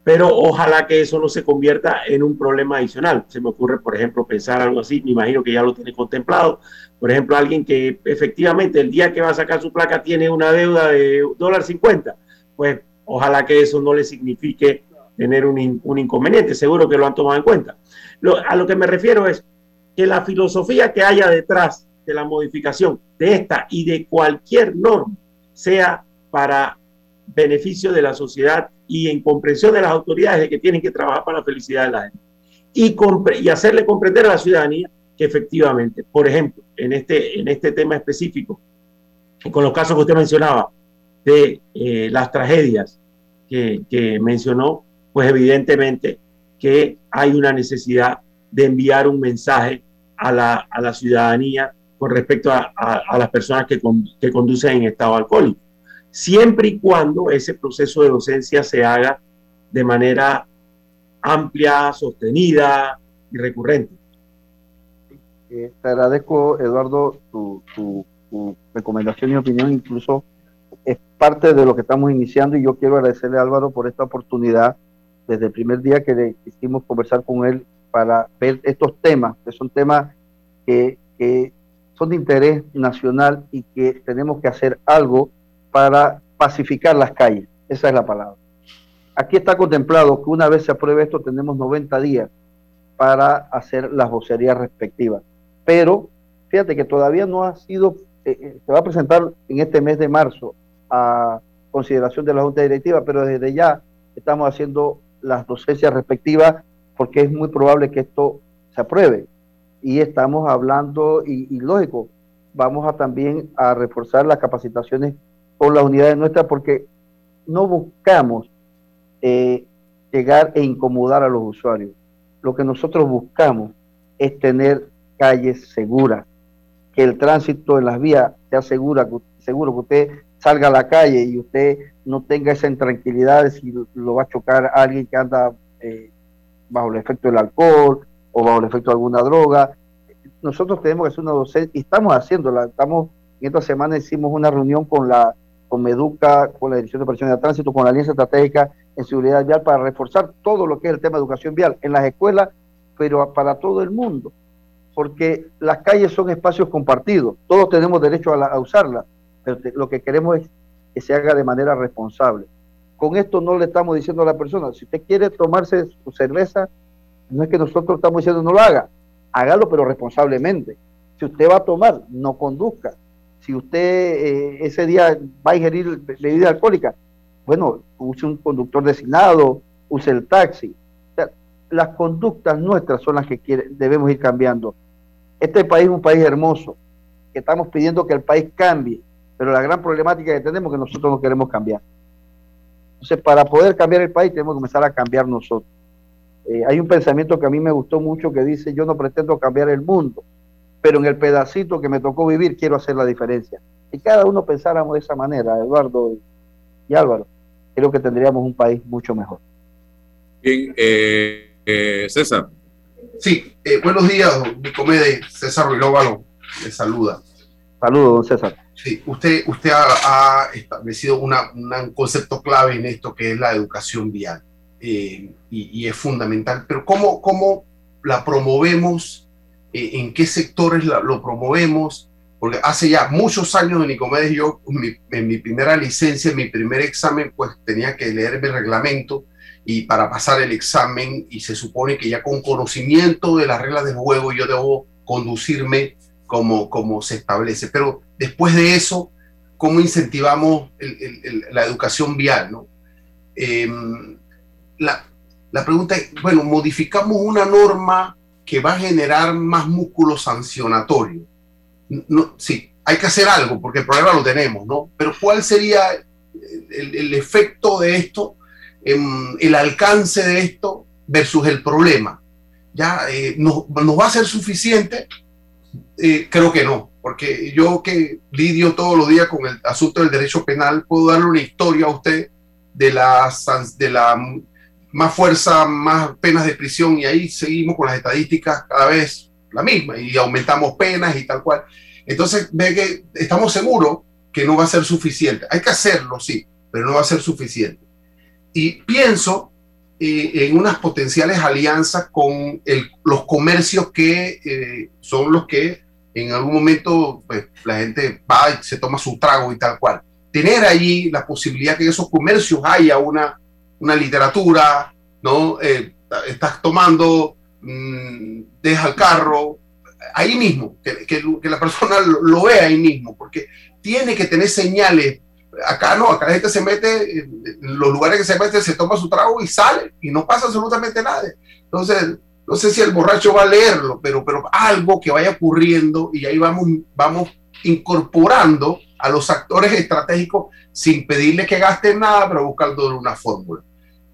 pero ojalá que eso no se convierta en un problema adicional. Se me ocurre, por ejemplo, pensar algo así, me imagino que ya lo tiene contemplado. Por ejemplo, alguien que efectivamente el día que va a sacar su placa tiene una deuda de dólar 50, pues ojalá que eso no le signifique tener un, un inconveniente. Seguro que lo han tomado en cuenta. A lo que me refiero es que la filosofía que haya detrás de la modificación de esta y de cualquier norma sea para beneficio de la sociedad y en comprensión de las autoridades de que tienen que trabajar para la felicidad de la gente. Y, hacerle comprender a la ciudadanía que efectivamente, por ejemplo, en este, en este tema específico, con los casos que usted mencionaba, de eh, las tragedias que, que, mencionó, pues evidentemente que hay una necesidad de enviar un mensaje a la, a la ciudadanía con respecto a, a, a las personas que, con, que conducen en estado alcohólico siempre y cuando ese proceso de docencia se haga de manera amplia, sostenida y recurrente. Eh, te agradezco, Eduardo, tu, tu, tu, recomendación y opinión, incluso es parte de lo que estamos iniciando y yo quiero agradecerle a Álvaro por esta oportunidad desde el primer día que le quisimos conversar con él para ver estos temas, que son temas que, que son de interés nacional y que tenemos que hacer algo para pacificar las calles. Esa es la palabra. Aquí está contemplado que una vez se apruebe esto tenemos 90 días para hacer las vocerías respectivas. Pero fíjate que todavía no ha sido, eh, eh, se va a presentar en este mes de marzo a consideración de la Junta Directiva, pero desde ya estamos haciendo las docencias respectivas porque es muy probable que esto se apruebe. Y estamos hablando, y, y lógico, vamos a también a reforzar las capacitaciones con las unidades nuestras porque no buscamos eh, llegar e incomodar a los usuarios. Lo que nosotros buscamos es tener calles seguras, que el tránsito en las vías sea segura, seguro, que usted salga a la calle y usted no tenga esa intranquilidad de si lo va a chocar alguien que anda eh, bajo el efecto del alcohol o bajo el efecto de alguna droga. Nosotros tenemos que hacer una docencia y estamos haciéndola. Estamos, en esta semana hicimos una reunión con la con Meduca, con la Dirección de Operaciones de Tránsito, con la Alianza Estratégica en Seguridad Vial para reforzar todo lo que es el tema de educación vial en las escuelas, pero para todo el mundo, porque las calles son espacios compartidos, todos tenemos derecho a, a usarlas, pero lo que queremos es que se haga de manera responsable. Con esto no le estamos diciendo a la persona, si usted quiere tomarse su cerveza, no es que nosotros estamos diciendo no lo haga, hágalo pero responsablemente. Si usted va a tomar, no conduzca si usted eh, ese día va a ingerir bebida alcohólica, bueno, use un conductor designado, use el taxi. las conductas nuestras son las que debemos ir cambiando. Este país es un país hermoso, que estamos pidiendo que el país cambie, pero la gran problemática que tenemos es que nosotros no queremos cambiar. Entonces, para poder cambiar el país tenemos que comenzar a cambiar nosotros. Eh, hay un pensamiento que a mí me gustó mucho que dice, yo no pretendo cambiar el mundo, pero en el pedacito que me tocó vivir quiero hacer la diferencia. Si cada uno pensáramos de esa manera, Eduardo y Álvaro, creo que tendríamos un país mucho mejor. Bien, eh, eh, César. Sí, eh, buenos días, Nicomede, César Ruilóvalo, le saluda. Saludos, don César. Sí, usted, usted ha, establecido una, un concepto clave en esto que es la educación vial y, y, es fundamental, pero ¿cómo, cómo la promovemos eh, en qué sectores lo promovemos, porque hace ya muchos años, Nicomedes, yo en mi primera licencia, en mi primer examen, pues tenía que leerme el reglamento y para pasar el examen y se supone que ya con conocimiento de las reglas del juego yo debo conducirme como, como se establece. Pero después de eso, ¿cómo incentivamos la educación vial? ¿no? Em, la, la pregunta es, bueno, modificamos una norma que va a generar más músculo sancionatorio. No, sí, hay que hacer algo porque el problema lo tenemos, ¿no? Pero ¿cuál sería el, efecto de esto, el alcance de esto versus el problema? ¿Ya eh, ¿nos, va a ser suficiente? Eh, creo que no, porque yo que lidio todos los días con el asunto del derecho penal, puedo darle una historia a usted de la, de la más fuerza, más penas de prisión y ahí seguimos con las estadísticas cada vez la misma y aumentamos penas y tal cual. Entonces ve que estamos seguros que no va a ser suficiente. Hay que hacerlo, sí, pero no va a ser suficiente. Y pienso eh, en unas potenciales alianzas con los comercios que eh, son los que en algún momento pues, la gente va y se toma su trago y tal cual. Tener allí la posibilidad que en esos comercios haya una una literatura, ¿no? Eh, estás tomando, mm, deja el carro, ahí mismo, que, que, la persona lo, vea ahí mismo, porque tiene que tener señales. Acá no, acá la gente se mete, en los lugares que se mete, se toma su trago y sale, y no pasa absolutamente nada. Entonces, no sé si el borracho va a leerlo, pero, pero algo que vaya ocurriendo y ahí vamos, vamos incorporando a los actores estratégicos sin pedirle que gasten nada, pero buscando una fórmula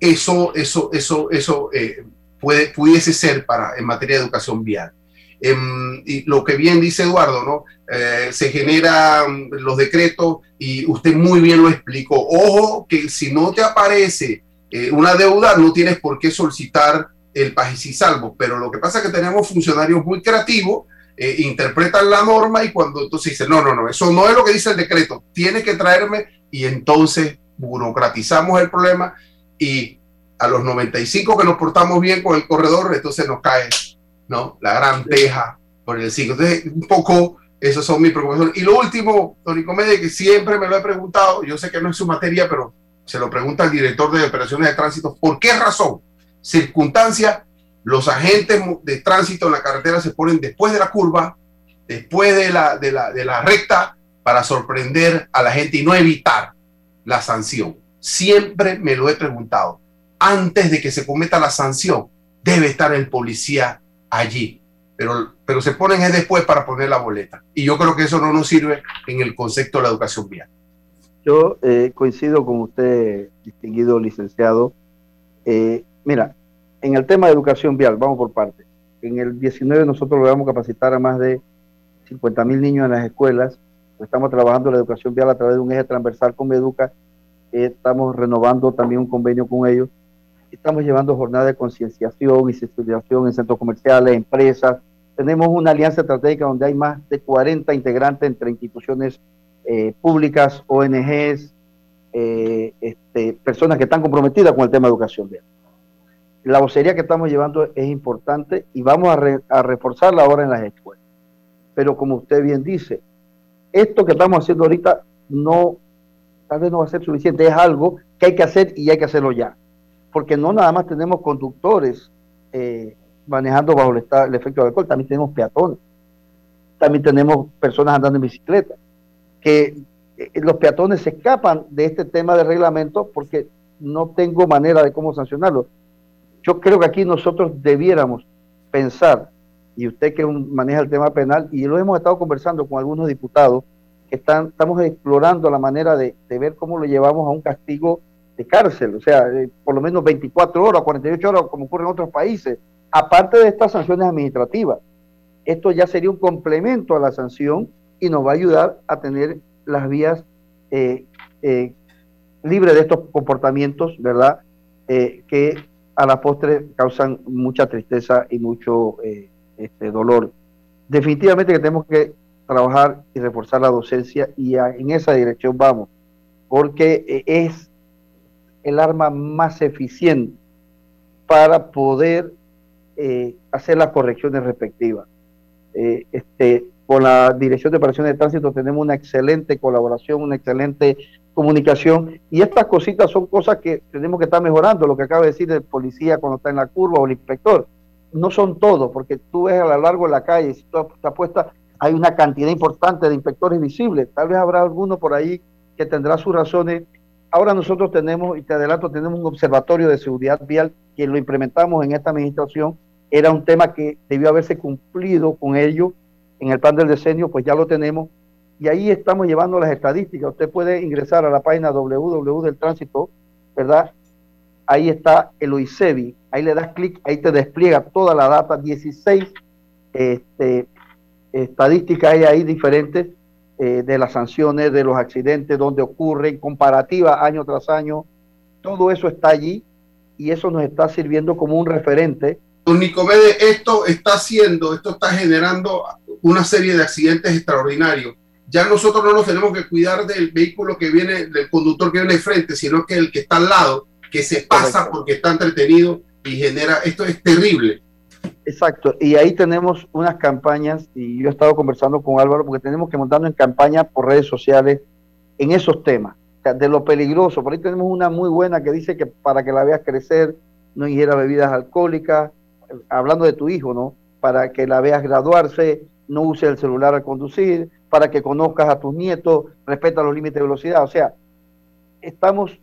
eso, eso, eso, eso eh, puede, pudiese ser para, en materia de educación vial. Em, y lo que bien dice Eduardo, ¿no? Eh, se generan los decretos y usted muy bien lo explicó. Ojo que si no te aparece eh, una deuda, no tienes por qué solicitar el pajis y salvo, pero lo que pasa es que tenemos funcionarios muy creativos, interpretan la norma y cuando entonces dicen, no, no, no, eso no es lo que dice el decreto, tiene que traerme y entonces burocratizamos el problema y a los 95 que nos portamos bien con el corredor, entonces nos cae ¿no? la gran teja por el 5. Entonces, un poco, esas son mis preocupaciones. Y lo último, Tony Comedia, que siempre me lo he preguntado, yo sé que no es su materia, pero se lo pregunta al director de operaciones de tránsito, ¿por qué razón, circunstancia, los agentes de tránsito en la carretera se ponen después de la curva, después de la, de la, de la recta, para sorprender a la gente y no evitar la sanción? Siempre me lo he preguntado. Antes de que se cometa la sanción, debe estar el policía allí. Pero, pero se ponen es después para poner la boleta. Y yo creo que eso no nos sirve en el concepto de la educación vial. Yo eh, coincido con usted, distinguido licenciado. Eh, mira, en el tema de educación vial, vamos por partes. En el 19 nosotros logramos capacitar a más de 50 mil niños en las escuelas Estamos trabajando la educación vial a través de un eje transversal con Meduca. Estamos renovando también un convenio con ellos. Estamos llevando jornadas de concienciación y sensibilización en centros comerciales, empresas. Tenemos una alianza estratégica donde hay más de 40 integrantes entre instituciones eh, públicas, ONGs, eh, este, personas que están comprometidas con el tema de educación. La vocería que estamos llevando es importante y vamos a, a reforzarla ahora en las escuelas. Pero como usted bien dice, esto que estamos haciendo ahorita no, tal vez no va a ser suficiente, es algo que hay que hacer y hay que hacerlo ya. Porque no nada más tenemos conductores eh, manejando bajo el, efecto del alcohol, también tenemos peatones, también tenemos personas andando en bicicleta, que eh, los peatones se escapan de este tema de reglamento porque no tengo manera de cómo sancionarlo. Yo creo que aquí nosotros debiéramos pensar y usted que maneja el tema penal, y lo hemos estado conversando con algunos diputados, que están, estamos explorando la manera de, ver cómo lo llevamos a un castigo de cárcel, o sea, por lo menos 24 horas, 48 horas, como ocurre en otros países, aparte de estas sanciones administrativas. Esto ya sería un complemento a la sanción y nos va a ayudar a tener las vías eh, eh, libres de estos comportamientos, ¿verdad? Eh, que a la postre causan mucha tristeza y mucho este dolor. Definitivamente que tenemos que trabajar y reforzar la docencia y en esa dirección vamos, porque eh, es el arma más eficiente para poder eh, hacer las correcciones respectivas. Eh, este, con la Dirección de Operaciones de Tránsito tenemos una excelente colaboración, una excelente comunicación y estas cositas son cosas que tenemos que estar mejorando, lo que acaba de decir el policía cuando está en la curva o el inspector no son todos, porque tú ves a lo largo de la calle, si tú estás puesta, hay una cantidad importante de inspectores visibles. Tal vez habrá alguno por ahí que tendrá sus razones. Ahora nosotros tenemos, y te adelanto, tenemos un observatorio de seguridad vial que lo implementamos en esta administración. Era un tema que debió haberse cumplido con ello en el plan del decenio, pues ya lo tenemos. Y ahí estamos llevando las estadísticas. Usted puede ingresar a la página www del tránsito, ¿verdad? Ahí está el OICEBI, ahí le das clic, ahí te despliega toda la data, 16 este, estadísticas hay ahí diferentes eh, de las sanciones, de los accidentes, donde ocurren, comparativa año tras año, todo eso está allí y eso nos está sirviendo como un referente. Don Nicomede, esto está haciendo, esto está generando una serie de accidentes extraordinarios. Ya nosotros no nos tenemos que cuidar del vehículo que viene, del conductor que viene de frente, sino que el que está al lado, que se pasa porque está entretenido y genera, esto es terrible. Exacto, y ahí tenemos unas campañas, y yo he estado conversando con Álvaro, porque tenemos que montarnos en campaña por redes sociales en esos temas, de lo peligroso. Por ahí tenemos una muy buena que dice que para que la veas crecer, no ingiera bebidas alcohólicas, hablando de tu hijo, ¿no? Para que la veas graduarse, no use el celular al conducir, para que conozcas a tus nietos, respeta los límites de velocidad. O sea, estamos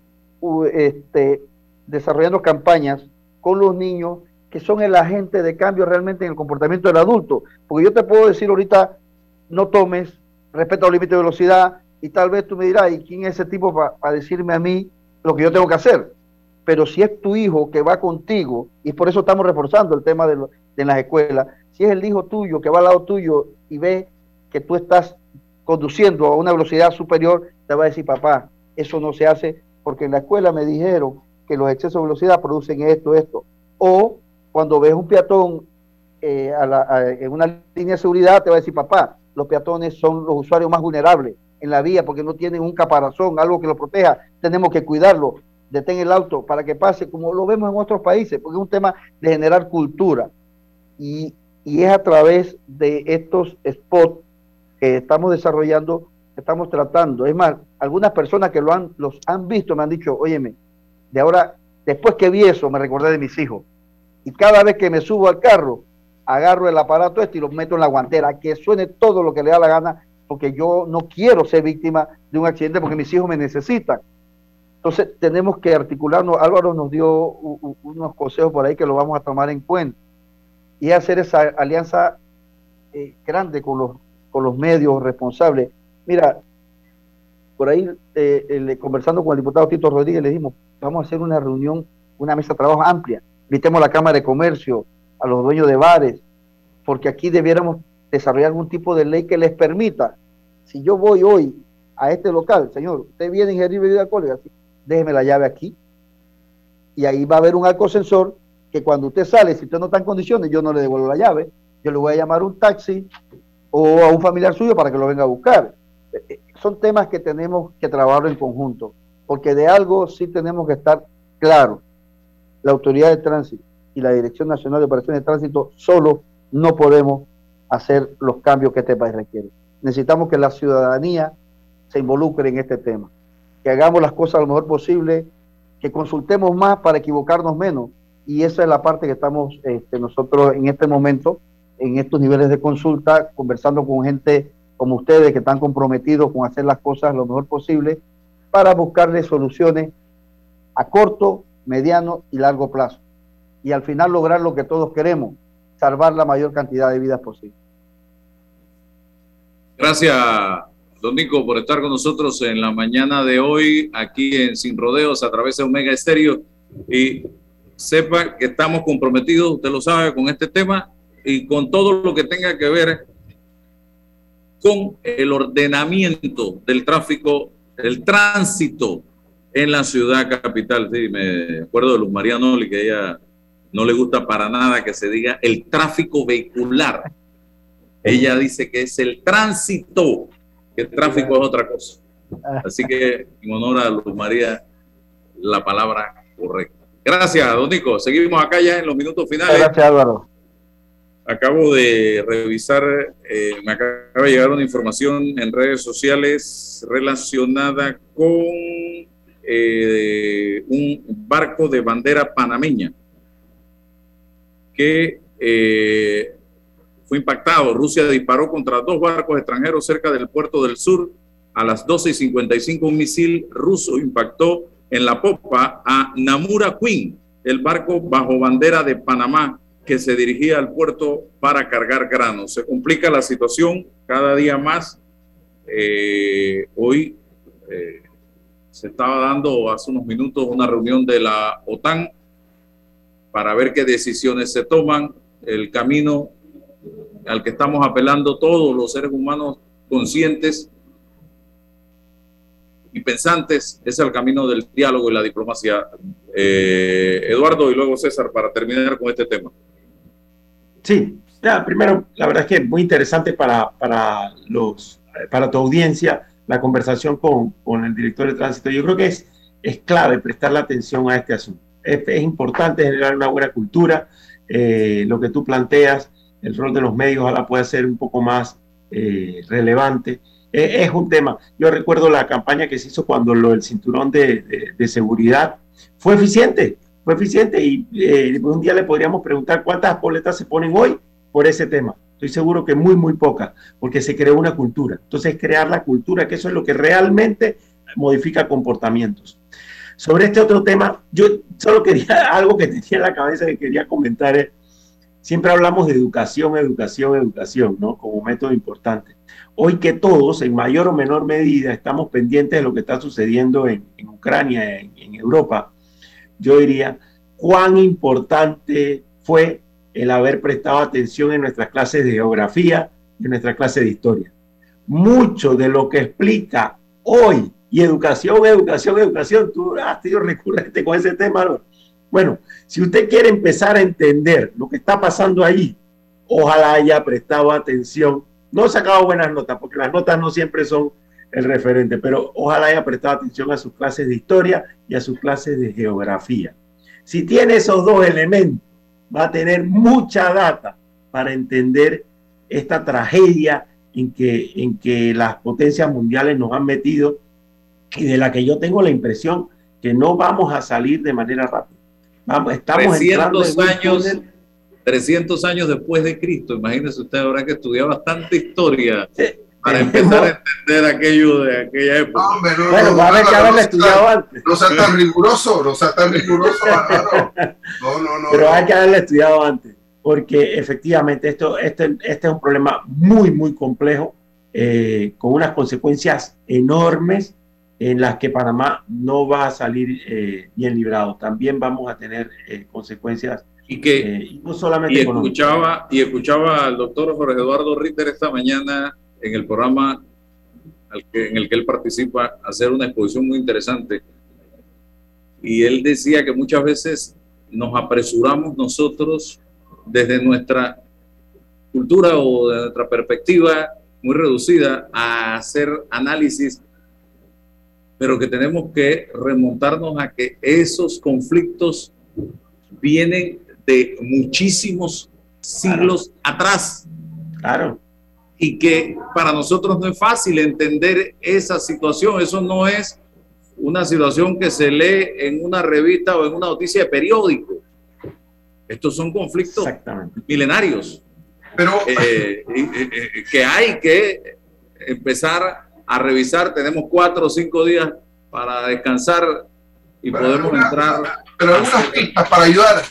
este, desarrollando campañas con los niños que son el agente de cambio realmente en el comportamiento del adulto. Porque yo te puedo decir ahorita, no tomes, respeta los límites de velocidad, y tal vez tú me dirás, ¿y quién es ese tipo para decirme a mí lo que yo tengo que hacer? Pero si es tu hijo que va contigo, y por eso estamos reforzando el tema de, de las escuelas, si es el hijo tuyo que va al lado tuyo y ve que tú estás conduciendo a una velocidad superior, te va a decir, papá, eso no se hace porque en la escuela me dijeron que los excesos de velocidad producen esto, esto. O cuando ves un peatón eh, en una línea de seguridad, te va a decir, papá, los peatones son los usuarios más vulnerables en la vía porque no tienen un caparazón, algo que lo proteja, tenemos que cuidarlo, detén el auto para que pase, como lo vemos en otros países, porque es un tema de generar cultura. Y, es a través de estos spots que estamos desarrollando, estamos tratando. Es más, algunas personas que lo han, los han visto me han dicho, óyeme, de ahora, después que vi eso, me recordé de mis hijos. Y cada vez que me subo al carro, agarro el aparato este y lo meto en la guantera, que suene todo lo que le da la gana, porque yo no quiero ser víctima de un accidente porque mis hijos me necesitan. Entonces tenemos que articularnos. Álvaro nos dio unos consejos por ahí que lo vamos a tomar en cuenta. Y hacer esa alianza eh, grande con los, con los medios responsables. Mira, por ahí eh, conversando con el diputado Tito Rodríguez le dijimos, vamos a hacer una reunión, una mesa de trabajo amplia. Invitemos a la Cámara de Comercio, a los dueños de bares, porque aquí debiéramos desarrollar algún tipo de ley que les permita Si yo voy hoy a este local, señor, usted viene a ingerir bebida alcohólica, déjeme la llave aquí. Y ahí va a haber un sensor que cuando usted sale, si usted no está en condiciones, yo no le devuelvo la llave, yo le voy a llamar un taxi o a un familiar suyo para que lo venga a buscar. Eh, eh, son temas que tenemos que trabajar en conjunto, porque de algo sí tenemos que estar claros. La autoridad de tránsito y la Dirección Nacional de Operaciones de Tránsito solo no podemos hacer los cambios que este país requiere. Necesitamos que la ciudadanía se involucre en este tema, que hagamos las cosas lo mejor posible, que consultemos más para equivocarnos menos. Y esa es la parte que estamos este, nosotros en este momento, en estos niveles de consulta, conversando con gente como ustedes que están comprometidos con hacer las cosas lo mejor posible para buscarle soluciones a corto, mediano y largo plazo. Y al final lograr lo que todos queremos, salvar la mayor cantidad de vidas posible. Gracias, don Nico, por estar con nosotros en la mañana de hoy, aquí en Sin Rodeos, a través de Omega Estéreo. Y sepa que estamos comprometidos, usted lo sabe, con este tema y con todo lo que tenga que ver con el ordenamiento del tráfico, el tránsito en la ciudad capital. Sí, me acuerdo de Luz María Noli, que ella no le gusta para nada que se diga el tráfico vehicular. Ella dice que es el tránsito, que el tráfico es otra cosa. Así que en honor a Luz María, la palabra correcta. Gracias, don Nico. Seguimos acá ya en los minutos finales. Gracias, Álvaro. Acabo de revisar, eh, me acaba de llegar una información en redes sociales relacionada con eh, un barco de bandera panameña que eh, fue impactado. Rusia disparó contra dos barcos extranjeros cerca del puerto del sur. A las 12 y 55 un misil ruso impactó en la popa a Namura Queen, el barco bajo bandera de Panamá que se dirigía al puerto para cargar granos. Se complica la situación cada día más. Eh, hoy se estaba dando hace unos minutos una reunión de la OTAN para ver qué decisiones se toman. El camino al que estamos apelando todos los seres humanos conscientes y pensantes es el camino del diálogo y la diplomacia. Eh, Eduardo y luego César para terminar con este tema. Sí, primero, la verdad es que es muy interesante para, para, los, para tu audiencia la conversación con, el director de tránsito. Yo creo que es, es clave prestar la atención a este asunto. Es, importante generar una buena cultura. Eh, lo que tú planteas, el rol de los medios, ojalá pueda ser un poco más eh, relevante. es un tema. Yo recuerdo la campaña que se hizo cuando del cinturón de, seguridad fue eficiente, fue eficiente y eh, un día le podríamos preguntar cuántas boletas se ponen hoy por ese tema. Estoy seguro que muy, muy pocas, porque se creó una cultura. Entonces, crear la cultura, que eso es lo que realmente modifica comportamientos. Sobre este otro tema, yo solo quería algo que tenía en la cabeza que quería comentar. Es, siempre hablamos de educación, educación, educación, ¿no? Como método importante. Hoy que todos, en mayor o menor medida, estamos pendientes de lo que está sucediendo en, Ucrania, en Europa, yo diría, cuán importante fue el haber prestado atención en nuestras clases de geografía en nuestra clase de historia. Mucho de lo que explica hoy, y educación, educación, educación, tú has sido recurrente con ese tema. ¿no? Bueno, si usted quiere empezar a entender lo que está pasando ahí, ojalá haya prestado atención. No sacado buenas notas, porque las notas no siempre son el referente, pero ojalá haya prestado atención a sus clases de historia y a sus clases de geografía. Si tiene esos dos elementos, va a tener mucha data para entender esta tragedia en que, en que las potencias mundiales nos han metido y de la que yo tengo la impresión que no vamos a salir de manera rápida. Vamos, estamos 300 años, 300 años después de Cristo, imagínese usted, habrá que estudiar bastante historia para empezar a entender aquello de aquella época. No, hombre, no, bueno, no, va a haber que haberlo estudiado antes. No sea tan riguroso, no sea tan riguroso. no, no, no. Pero hay que haberlo estudiado antes, porque efectivamente esto, este, este es un problema muy, muy complejo, eh, con unas consecuencias enormes en las que Panamá no va a salir eh, bien librado. También vamos a tener eh, consecuencias y que eh, no solamente y escuchaba y escuchaba al doctor Jorge Eduardo Ritter esta mañana en el programa en el que él participa hacer una exposición muy interesante. Y él decía que muchas veces nos apresuramos nosotros desde nuestra cultura o de nuestra perspectiva muy reducida a hacer análisis, pero que tenemos que remontarnos a que esos conflictos vienen de muchísimos siglos atrás. Claro. Y que para nosotros no es fácil entender esa situación. Eso no es una situación que se lee en una revista o en una noticia de periódico. Estos son conflictos milenarios. Pero eh, que hay que empezar a revisar. Tenemos cuatro o cinco días para descansar y podemos entrar. Pero algunas pistas para ayudar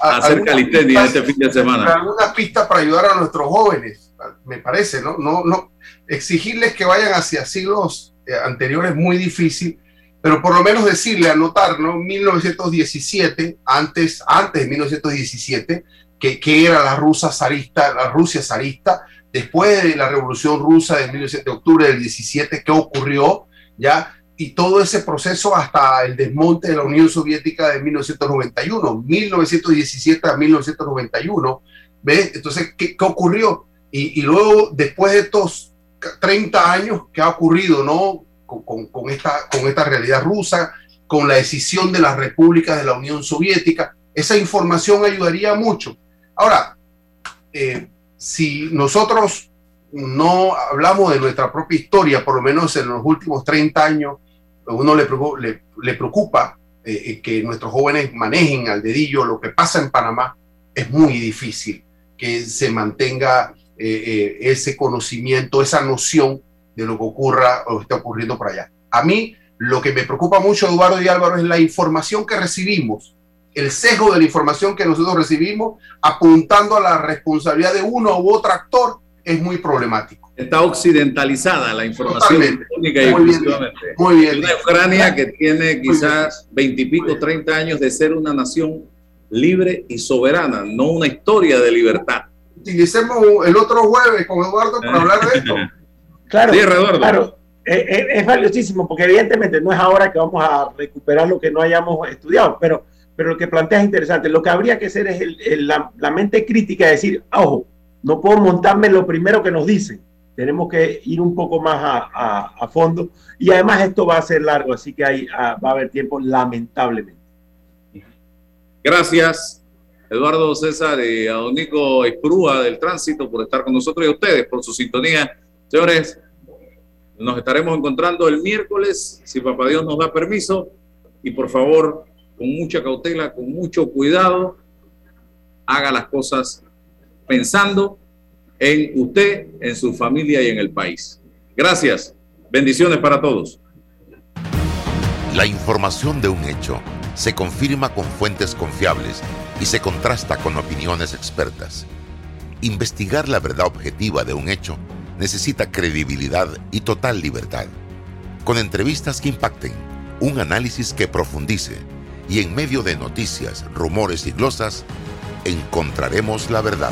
a, hacer calistenia este fin de semana. Algunas pistas para ayudar a nuestros jóvenes, me parece, ¿no? No, no exigirles que vayan hacia siglos eh, anteriores es muy difícil, pero por lo menos decirle, anotar, ¿no? 1917, antes, antes de 1917, que, que era la rusa zarista, la Rusia zarista, después de la revolución rusa del 17 de octubre del 17, ¿qué ocurrió? Ya, y todo ese proceso hasta el desmonte de la Unión Soviética de 1991, 1917 a 1991, ¿ves? Entonces, ¿qué, qué ocurrió? Y, y, luego, después de estos 30 años, ¿qué ha ocurrido, no? Con, con, con, esta, con esta realidad rusa, con la decisión de las repúblicas de la Unión Soviética, esa información ayudaría mucho. Ahora, eh, si nosotros no hablamos de nuestra propia historia, por lo menos en los últimos 30 años, a uno le, le, le preocupa eh, eh, que nuestros jóvenes manejen al dedillo lo que pasa en Panamá, es muy difícil que se mantenga eh, ese conocimiento, esa noción de lo que ocurra o está ocurriendo por allá. A mí lo que me preocupa mucho, Eduardo y Álvaro, es la información que recibimos, el sesgo de la información que nosotros recibimos, apuntando a la responsabilidad de uno u otro actor, es muy problemático. Está occidentalizada la información única y muy bien, muy bien. Una Ucrania que tiene quizás veintipico, treinta años de ser una nación libre y soberana, no una historia de libertad. Utilicemos el otro jueves con Eduardo para hablar de esto. claro, claro. Es, es, es, valiosísimo porque evidentemente no es ahora que vamos a recuperar lo que no hayamos estudiado, pero, pero lo que plantea es interesante. Lo que habría que hacer es el, el, la, la, mente crítica, de decir, ojo, no puedo montarme lo primero que nos dicen. Tenemos que ir un poco más a, a, a fondo. Y además esto va a ser largo, así que hay, a, va a haber tiempo, lamentablemente. Gracias, Eduardo César y a don Nico Esprúa del Tránsito por estar con nosotros y a ustedes por su sintonía. Señores, nos estaremos encontrando el miércoles, si Papá Dios nos da permiso. Y por favor, con mucha cautela, con mucho cuidado, haga las cosas pensando en usted, en su familia y en el país. Gracias. Bendiciones para todos. La información de un hecho se confirma con fuentes confiables y se contrasta con opiniones expertas. Investigar la verdad objetiva de un hecho necesita credibilidad y total libertad. Con entrevistas que impacten, un análisis que profundice y en medio de noticias, rumores y glosas, encontraremos la verdad.